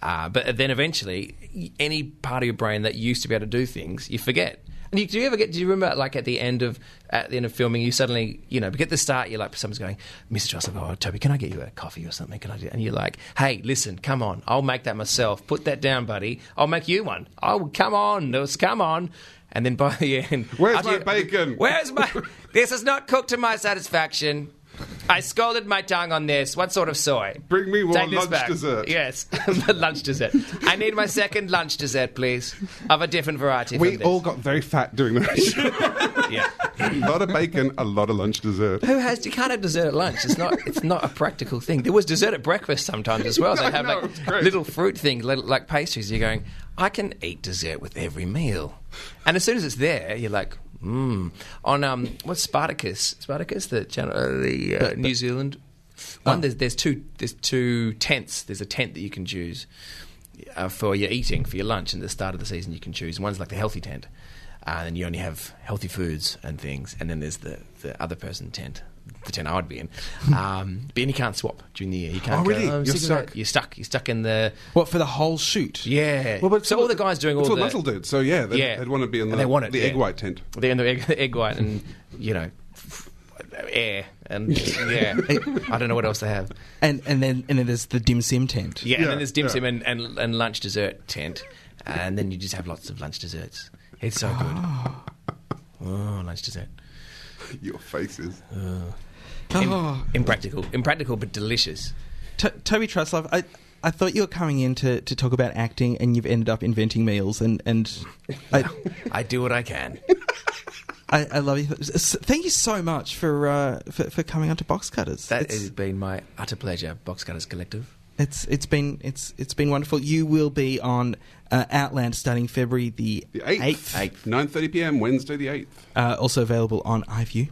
Uh, but then eventually, any part of your brain that used to be able to do things, you forget. And you, do you ever get? Do you remember, like at the end of at the end of filming, you suddenly, you know, at the start, you're like, someone's going, Mr. Joseph, oh, Toby, can I get you a coffee or something? Can I do? And you're like, Hey, listen, come on, I'll make that myself. Put that down, buddy. I'll make you one. Oh, come on, let's come on. And then by the end, Where's my you- bacon? Where's my? this is not cooked to my satisfaction. I scalded my tongue on this. What sort of soy? Bring me one lunch back. dessert. Yes, lunch dessert. I need my second lunch dessert, please, of a different variety. We all got very fat doing that. yeah. a lot of bacon, a lot of lunch dessert. Who has? You can't have dessert at lunch. It's not. It's not a practical thing. There was dessert at breakfast sometimes as well. They have like little fruit things, like pastries. You're going. I can eat dessert with every meal, and as soon as it's there, you're like, mmm. On um, what's Spartacus? Spartacus, the channel, uh, the uh, New Zealand one. There's there's two there's two tents. There's a tent that you can choose uh, for your eating for your lunch. And at the start of the season, you can choose. One's like the healthy tent, uh, and you only have healthy foods and things. And then there's the, the other person tent, the tent I would be in. Um, but you can't swap during the year. You can't. Oh, really? Go, "Oh, You're sick of stuck. You're stuck. You're stuck in the What for the whole shoot? yeah. Well, but so all the guys doing all That's the what Muscle did. So yeah, they'd, Yeah. they'd want to be in And the, they want it, the yeah. egg white tent. They're in the egg, the egg white and you know air and yeah. I don't know what else they have. And and then and then there's the dim sim tent. Yeah, and then there's dim yeah. sum and, and, and lunch dessert tent, and then you just have lots of lunch desserts. It's so good. Oh, lunch dessert. Your faces. Im- Oh. impractical, impractical, but delicious. To- Toby Truslove, I I thought you were coming in to, to talk about acting, and you've ended up inventing meals, and and I I do what I can. I, I love you. Thank you so much for uh, for, for coming onto Box Cutters. That It's- has been my utter pleasure, Box Cutters Collective. It's it's been it's it's been wonderful. You will be on uh, Outland starting February the The 8th. 8th. 9.30 p.m., Wednesday the 8th. Uh, also available on iView.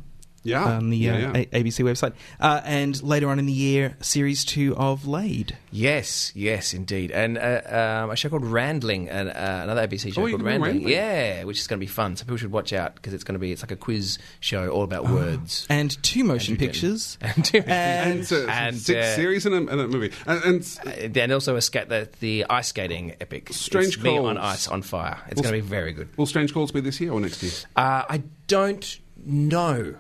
Yeah. on the Yeah, uh, yeah. A- ABC website. Uh, and later on in the year, series two of Laid. Yes, yes, indeed. And uh, um, a show called Randling, and, uh, another ABC show Oh, called Randling. Randling. Yeah, which is going to be fun. So people should watch out because it's going to be it's like a quiz show all about words. And two motion Andrew pictures. And, And, uh, and, six uh, series and a, and a movie. And, and uh, and also a scat the, the ice skating epic. Strange it's me on ice on fire. It's Well, going to be very good. will Strange Calls be this year or next year? Uh, I don't know.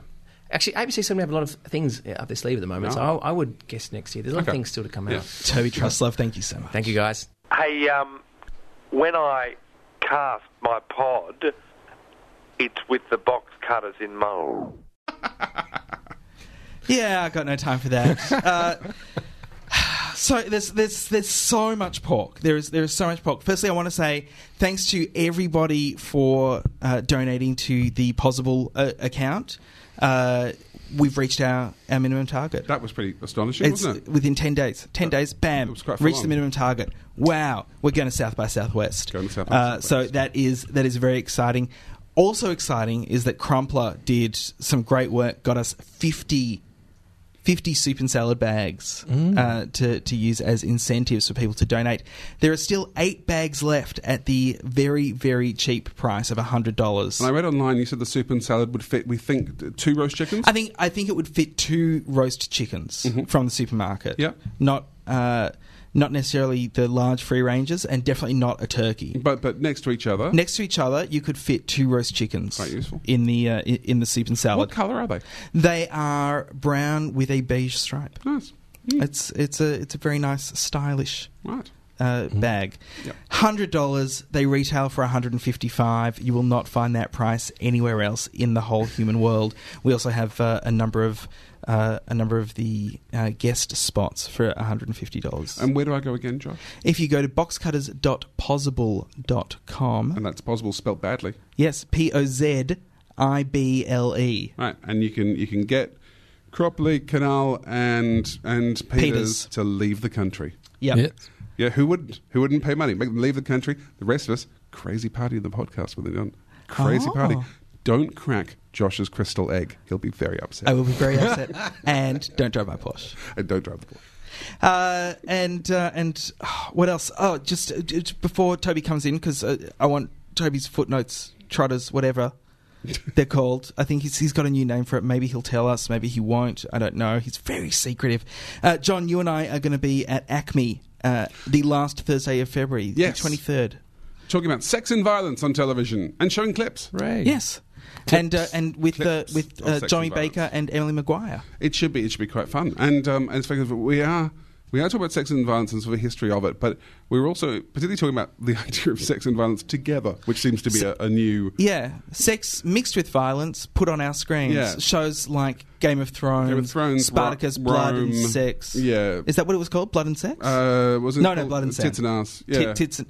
Actually, ABC seem to have a lot of things uh, up their sleeve at the moment, so. I, I would guess next year. There's a lot Okay. of things still to come Yeah. out. Toby Truslove, thank you so much. Thank you, guys. Hey, um, when I cast my pod, it's with the box cutters in Mull. Yeah, I got no time for that. uh, so there's there's there's so much pork. There is there is so much pork. Firstly, I want to say thanks to everybody for uh, donating to the Pozible uh, account. Uh, we've reached our, our minimum target. That was pretty astonishing, It's wasn't it? within ten days. Ten days, bam, It was quite reached the minimum target. Wow, we're going to South by Southwest. Going to South by uh, Southwest. So that is that is very exciting. Also exciting is that Crumpler did some great work. Got us fifty 50 soup and salad bags uh, to, to use as incentives for people to donate. There are still eight bags left at the very, very cheap price of $100. And I read online you said the soup and salad would fit, we think, two roast chickens? I think I think it would fit two roast chickens from the supermarket. Yeah. Not uh, not necessarily the large free ranges, and definitely not a turkey. but, but next to each other. Next to each other, you could fit two roast chickens Quite useful. in the uh, in the soup and salad. what colour are they? They are brown with a beige stripe. Nice. It's it's a it's a very nice, stylish Right. uh, bag. Yep. Hundred dollars. They retail for one hundred and fifty-five. You will not find that price anywhere else in the whole human world. We also have uh, a number of uh, a number of the uh, guest spots for one hundred and fifty dollars. And where do I go again, Josh? if you go to boxcutters.pozible.com, And that's possible spelt badly. yes, P O Z I B L E. Right. And you can you can get Cropley, Kinal, and and Peters, Peters. to leave the country. Yep. Yeah. Yeah, who wouldn't? Who wouldn't pay money? Make them leave the country. The rest of us, crazy party in the podcast when they're done. Crazy Oh. party. Don't crack Josh's crystal egg. He'll be very upset. I will be very upset. and don't drive my Porsche. And don't drive the Porsche. Uh, and uh, and oh, what else? Oh, just, uh, just before Toby comes in because uh, I want Toby's footnotes, trotters, whatever they're called. I think he's he's got a new name for it. Maybe he'll tell us. Maybe he won't. I don't know. He's very secretive. Uh, John, you and I are going to be at Acme uh, the last Thursday of February, Yes. the twenty third. Talking about sex and violence on television and showing clips. Right. Yes. And uh, and with uh, with of uh, Johnny and. Baker and Emily Maguire. It should be. It should be quite fun. And um, and speaking of, we are we are talking about sex and violence and sort of the history of it, but we're also particularly talking about the idea of sex and violence together, which seems to be a, a new. Yeah, sex mixed with violence put on our screens. Yeah. Shows like Game of Thrones, Game of Thrones, Spartacus, Ro- Blood and Sex. Yeah. Is that what it was called? Blood and Sex? Uh, was it no, no, Blood and Sex. Tits and Ass? Tit- Yeah. tits and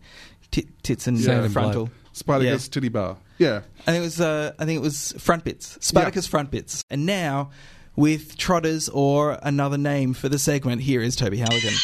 tit- tits and Sand uh, frontal. blood. Spartacus Titty Bar. Yeah. and it was. Uh, I think it was front bits. Spartacus front bits. And now, with trotters or another name for the segment, here is Toby Halligan.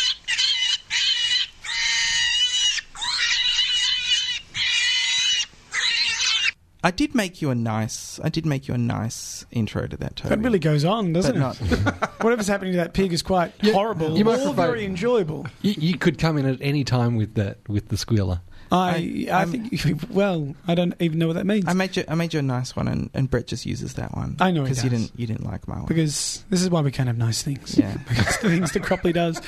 I did make you a nice. I did make you a nice intro to that. Toby. That really goes on, doesn't But it? Whatever's happening to that pig is quite Yeah, horrible you or microphone- very enjoyable. You, you could come in at any time with that, with the squealer. I, I, think, well, I don't even know what that means. I made you. I made you a nice one, and, and Brett just uses that one. I know because you didn't. You didn't like my one. because this is why we can't have nice things. Yeah. because the things that Cropley does.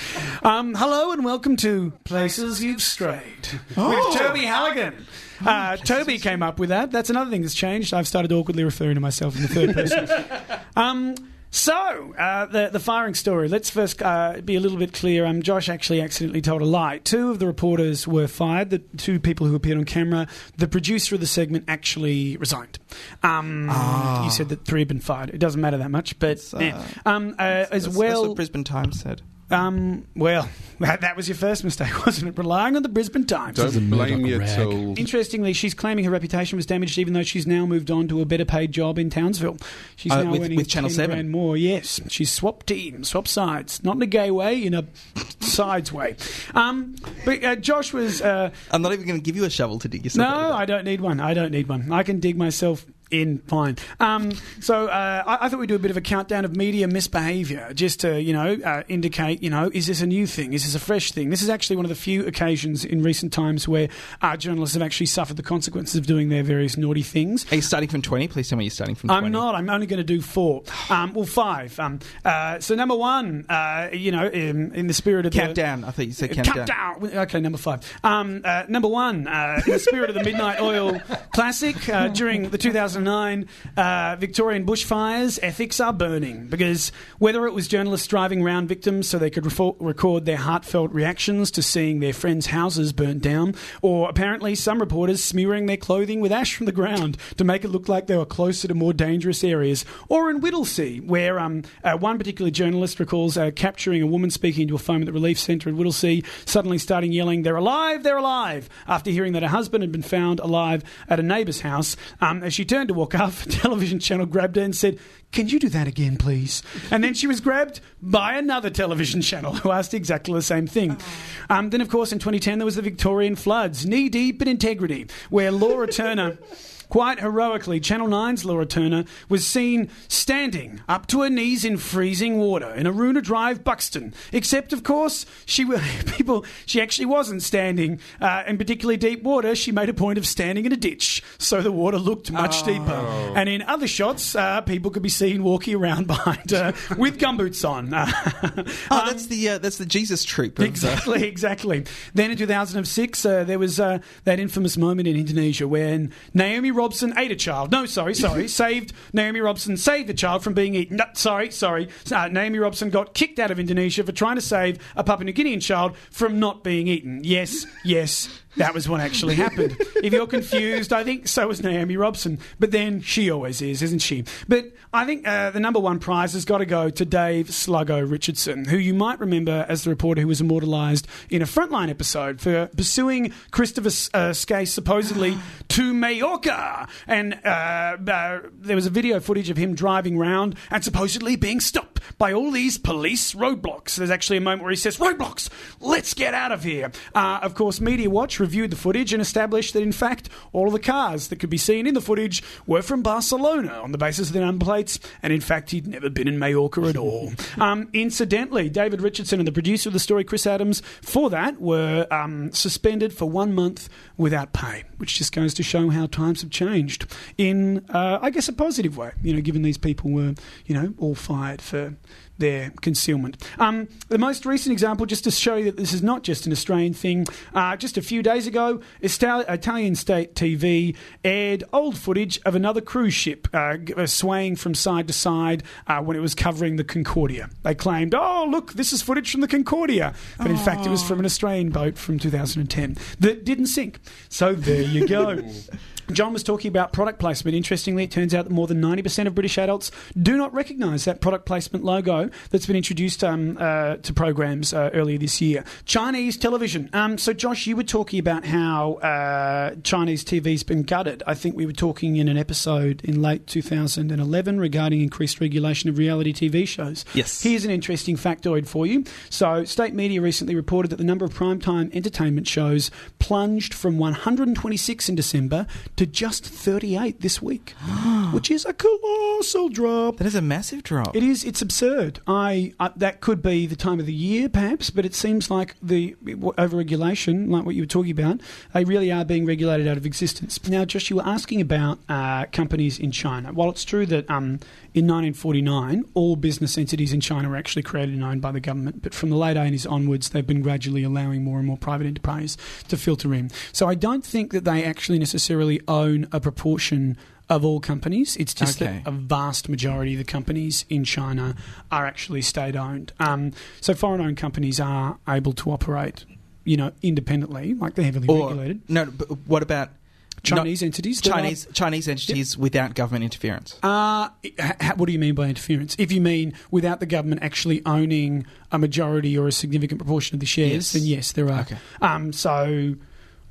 Um, hello and welcome to Places You've Strayed with Toby Halligan. Uh, Toby came up with that. That's another thing that's changed. I've started awkwardly referring to myself in the third person. um, so, uh, the, the firing story. Let's first uh, be a little bit clear. Um, Josh actually accidentally told a lie. Two of the reporters were fired, the two people who appeared on camera. The producer of the segment actually resigned. Um, You said that three had been fired. It doesn't matter that much, but uh, eh. um, uh, as That's- well. that's what Brisbane Times said. Um, well, that, that was your first mistake, wasn't it? Relying on the Brisbane Times. Don't blame your tool. Interestingly, she's claiming her reputation was damaged, even though she's now moved on to a better paid job in Townsville. She's Uh, now with- earning with Channel 10 7. grand more. Yes, she's swapped teams, swapped sides, not in a gay way, in a sides way. Um, but uh, Josh was. Uh, I'm not even going to give you a shovel to dig yourself. no, I don't need one. I don't need one. I can dig myself in fine. Um, so uh, I, I thought we'd do a bit of a countdown of media misbehaviour, just to you know uh, indicate you know is this a new thing? Is this a fresh thing? This is actually one of the few occasions in recent times where uh, journalists have actually suffered the consequences of doing their various naughty things. Are you starting from 20? Please tell me you're starting from 20. I'm not. I'm only going to do four. Um, well, five. Um, uh, so number one, uh, you know, in, in the spirit of the Countdown. I thought you said countdown. Countdown. Okay, number five. Um, uh, number one, uh, in the spirit of the Midnight Oil Classic, uh, during the 2009 uh, Victorian bushfires, ethics are burning because whether it was journalists driving round victims so they could refo- record their heartfelt reactions to seeing their friends' houses burnt down, or apparently some reporters smearing their clothing with ash from the ground to make it look like they were closer to more dangerous areas, or in Whittlesea, where um, uh, one particular journalist recalls uh, capturing a woman speaking to a phone at the relief centre in Whittlesea, suddenly starting yelling, They're alive, they're alive, after hearing that her husband had been found alive at a neighbour's house. Um, as she turned to walk off, a television channel grabbed her and said, Can you do that again, please? And then she was grabbed by another television channel who asked exactly the same thing. Um, then, of course, in 2010, there was the Victorian floods, knee deep in integrity, where Laura Turner. Quite heroically, Channel 9's Laura Turner was seen standing up to her knees in freezing water in Aruna Drive, Buxton. Except, of course, she people she actually wasn't standing uh, in particularly deep water. She made a point of standing in a ditch, so the water looked much deeper. And in other shots, uh, people could be seen walking around behind her with gumboots on. Oh, that's the uh, that's the Jesus troop. Of, uh, Exactly, exactly. Then in 2006, uh, there was uh, that infamous moment in Indonesia when Naomi Robson ate a child. No, sorry, sorry. saved Naomi Robson saved a child from being eaten. No, sorry, sorry. Uh, Naomi Robson got kicked out of Indonesia for trying to save a Papua New Guinean child from not being eaten. Yes, yes. That was what actually happened. if you're confused, I think so was Naomi Robson. But then she always is, isn't she? But I think uh, the number one prize has got to go to Dave Sluggo Richardson, who you might remember as the reporter who was immortalised in a Frontline episode for pursuing Christopher uh, Skase supposedly to Majorca. And uh, uh, there was a video footage of him driving round and supposedly being stopped by all these police roadblocks. There's actually a moment where he says, Roadblocks, let's get out of here. Uh, of course, Media Watch reviewed the footage and established that, in fact, all of the cars that could be seen in the footage were from Barcelona on the basis of the number plates, and in fact, he'd never been in Majorca at all. um, incidentally, David Richardson and the producer of the story, Chris Adams, for that were um, suspended for one month without pay, which just goes to show how times have changed in, uh, I guess, a positive way, you know, given these people were, you know, all fired for their concealment. Um, the most recent example, just to show you that this is not just an Australian thing, uh, just a few days ago, Italian state TV aired old footage of another cruise ship uh, uh, swaying from side to side uh, when it was covering the Concordia. They claimed, oh, look, this is footage from the Concordia. But in fact, it was from an Australian boat from 2010 that didn't sink. So there you go. John was talking about product placement. Interestingly, it turns out that more than 90% of British adults do not recognise that product placement logo that's been introduced um, uh, to programs uh, earlier this year. Chinese television. Um, so, Josh, you were talking about how uh, Chinese TV's been gutted. I think we were talking in an episode in late 2011 regarding increased regulation of reality TV shows. Yes. Here's an interesting factoid for you. So, state media recently reported that the number of primetime entertainment shows plunged from 126 in December to just 38 this week, which is a colossal drop. That is a massive drop. It is. It's absurd. I uh, that could be the time of the year, perhaps, but it seems like the overregulation, like what you were talking about, they really are being regulated out of existence. Now, Josh, you were asking about uh, companies in China. While it's true that um, in 1949 all business entities in China were actually created and owned by the government, but from the late 80s onwards, they've been gradually allowing more and more private enterprise to filter in. So I don't think that they actually necessarily own a proportion of all companies. It's just Okay. that a vast majority of the companies in China are actually state owned. Um, so foreign owned companies are able to operate, you know, independently, like they're heavily Or regulated. no, but what about Chinese entities. There are- Chinese Chinese entities without government interference. Uh, h- h- what do you mean by interference? If you mean without the government actually owning a majority or a significant proportion of the shares, Yes. then yes, there are. Okay. Um, so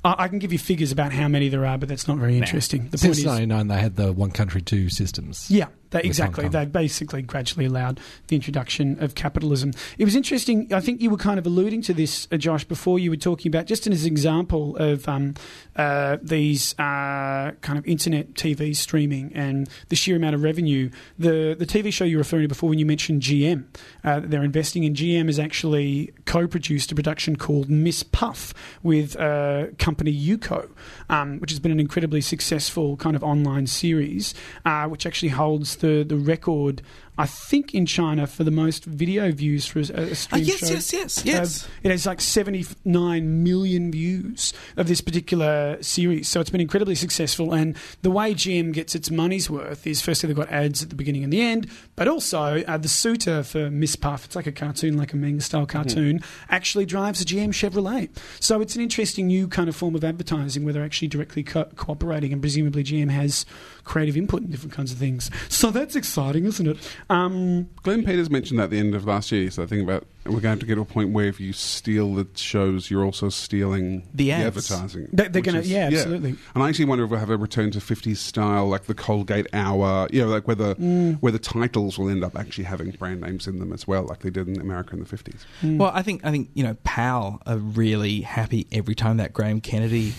I, I can give you figures about how many there are, but that's not very interesting. The point Since is, 99, they had the one country, two systems. yeah, they, exactly. Hong Kong. They basically gradually allowed the introduction of capitalism. It was interesting. I think you were kind of alluding to this, uh, Josh, before you were talking about just as an example of um, uh, these uh, kind of internet TV streaming and the sheer amount of revenue. The the TV show you were referring to before when you mentioned GM, uh, they're investing in. GM has actually co-produced a production called Miss Puff with uh, company Youku, um, which has been an incredibly successful kind of online series, uh, which actually holds the the record. I think in China for the most video views for a, a Ah, stream yes, show. yes, yes, yes. Uh, it has like 79 million views of this particular series. So it's been incredibly successful. And the way GM gets its money's worth is firstly, they've got ads at the beginning and the end, but also uh, the suitor for Miss Puff, it's like a cartoon, like a Ming style cartoon, actually drives a GM Chevrolet. So it's an interesting new kind of form of advertising where they're actually directly co- cooperating. And presumably, GM has creative input in different kinds of things. So that's exciting, isn't it? Um, Glenn Peters mentioned that at the end of last year. So I think about we're going to have to get to a point where if you steal the shows, you're also stealing The ads. advertising. They- they're gonna- is- yeah, absolutely. And I actually wonder if we'll have a return to 50s style, like the Colgate Hour. You know, like where the Mm. where the titles will end up actually having brand names in them as well, like they did in America in the 50s. Well, I think I think you know, PAL are really happy every time that Graham Kennedy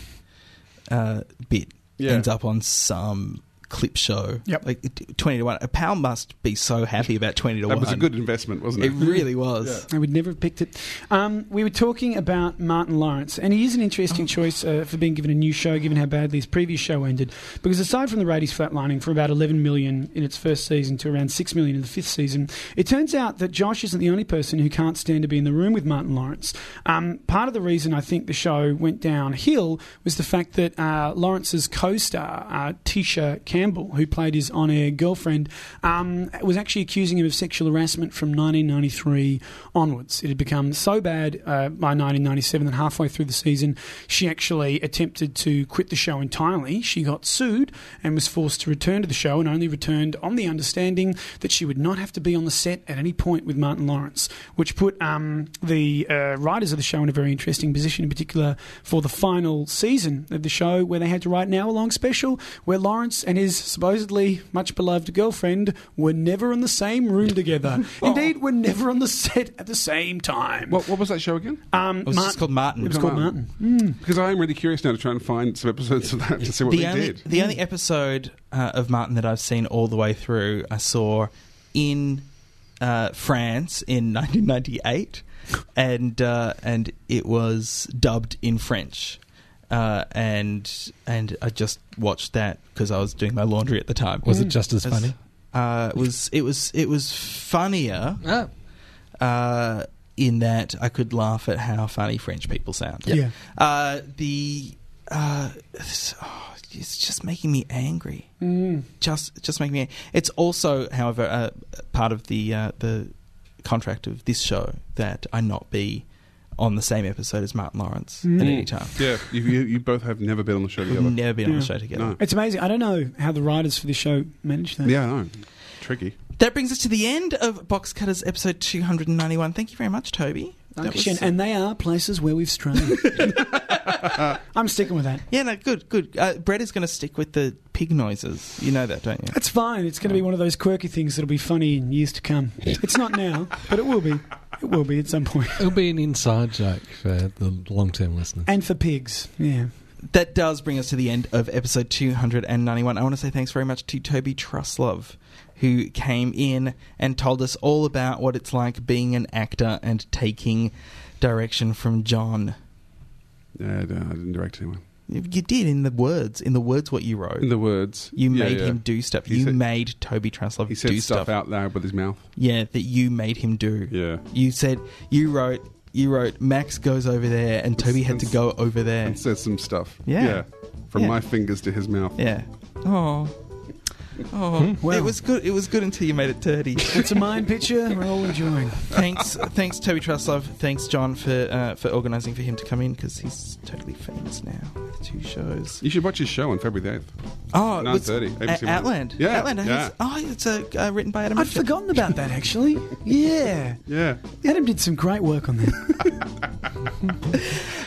uh, bit Yeah. ends up on some clip show. Yep. like twenty to one. A PAL must be so happy about twenty to That one. That was a good investment, wasn't It it? really was. I would never have picked it. Um, we were talking about Martin Lawrence, and he is an interesting choice uh, for being given a new show, given how badly his previous show ended. Because aside from the ratings flatlining from about 11 million in its first season to around 6 million in the fifth season, it turns out that Josh isn't the only person who can't stand to be in the room with Martin Lawrence. Um, part of the reason I think the show went downhill was the fact that uh, Lawrence's co-star, uh, Tisha Campbell, who played his on-air girlfriend, um, was actually accusing him of sexual harassment from 1993 onwards. It had become so bad uh, by 1997 that halfway through the season, she actually attempted to quit the show entirely. She got sued and was forced to return to the show, and only returned on the understanding that she would not have to be on the set at any point with Martin Lawrence, which put um, the uh, writers of the show in a very interesting position, in particular for the final season of the show, where they had to write an hour-long special where Lawrence and his supposedly much beloved girlfriend were never in the same room together. Indeed, were never on the set at the same time. What, what was that show again? Um, It was just called Martin. It was called Martin. Because I am really curious now to try and find some episodes of that to see what the they only did. the only episode uh, of Martin that I've seen all the way through, I saw in uh, France in 1998, and uh, and it was dubbed in French. Uh, and and I just watched that because I was doing my laundry at the time. Was it just as It funny? Uh, it was it was it was funnier Ah. uh, in that I could laugh at how funny French people sound. Yeah. Uh, the uh, it's, oh, it's just making me angry. Mm. Just just making me. It's also, however, uh, part of the uh, the contract of this show that I not be on the same episode as Martin Lawrence Mm. at any time. Yeah, you, you, you both have never been on the show We've together. never been on the show together. No. It's amazing. I don't know how the writers for this show managed that. Yeah, I know. Tricky. That brings us to the end of Box Cutters episode 291. Thank you very much, Toby. That was- And they are places where we've strayed. I'm sticking with that. yeah, no, good, good. Uh, Brett is going to stick with the pig noises. You know that, don't you? That's fine. It's going to be one of those quirky things that'll be funny in years to come. It's not now, but it will be. It will be at some point. It'll be an inside joke for the long term listeners. And for pigs, yeah. That does bring us to the end of episode 291. I want to say thanks very much to Toby Truslove, who came in and told us all about what it's like being an actor and taking direction from John. Yeah, no, I didn't direct anyone. You did in the words, in the words what you wrote. In the words, you yeah, made yeah. him do stuff. He you said- made Toby Truslove He said do stuff, stuff. out loud with his mouth. Yeah, that you made him do. Yeah. You said you wrote you wrote Max goes over there and Toby had to go over there. And says some stuff. Yeah. From Yeah. my fingers to his mouth. Yeah. Oh. Oh, Well. it was good. It was good until you made it dirty. It's a mind picture we're all enjoying. thanks, thanks, Toby Truslove. Thanks, John, for uh, for organising for him to come in because he's totally famous now with two shows. You should watch his show on February the 8th. Oh, Nine thirty. A- Outland. Yeah, Outland. yeah. Oh, it's uh, uh, written by Adam. I'd Richard. forgotten about that actually. Yeah. Yeah. Adam did some great work on that.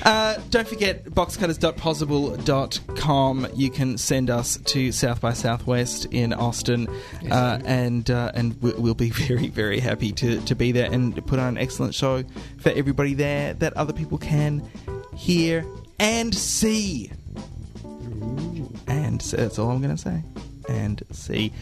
Uh, don't forget boxcutters.pozible.com. You can send us to South by Southwest in Austin, uh, and uh, and we- we'll be very very happy to, to be there and put on an excellent show for everybody there that other people can hear and see. And so that's all I'm going to say. And see.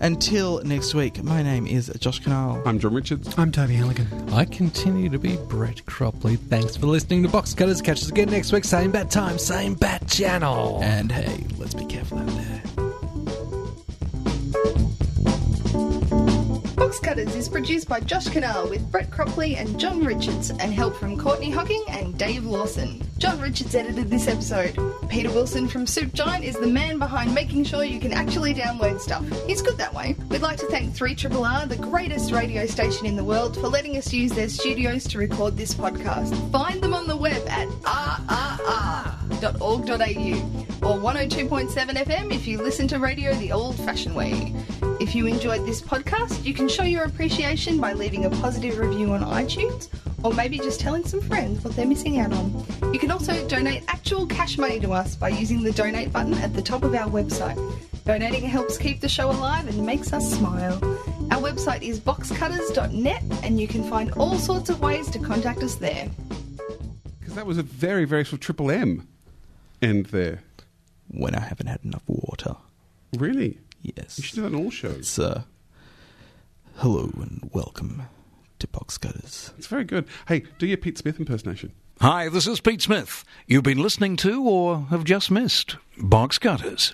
Until next week, my name is Josh Kinal. I'm John Richards. I'm Toby Halligan. I continue to be Brett Cropley. Thanks for listening to Box Cutters. Catch us again next week, same bat time, same bat channel. And hey, let's be careful out there. Boxcutters is produced by Josh Kinal with Brett Cropley and John Richards and help from Courtney Hocking and Dave Lawson. John Richards edited this episode. Peter Wilson from Soup Giant is the man behind making sure you can actually download stuff. He's good that way. We'd like to thank 3RRR, the greatest radio station in the world, for letting us use their studios to record this podcast. Find them on the web at rrr.org.au or 102.7 FM if you listen to radio the old fashioned way. If you enjoyed this podcast, you can show your appreciation by leaving a positive review on iTunes or maybe just telling some friends what they're missing out on. You can also donate actual cash money to us by using the donate button at the top of our website. Donating helps keep the show alive and makes us smile. Our website is boxcutters.net and you can find all sorts of ways to contact us there. Because that was a very, very sort of triple M end there. When I haven't had enough water. Really? Yes. You should do that on all shows. It's, uh, hello and welcome to Boxcutters. It's very good. Hey, do your Pete Smith impersonation. Hi, this is Pete Smith. You've been listening to or have just missed Boxcutters.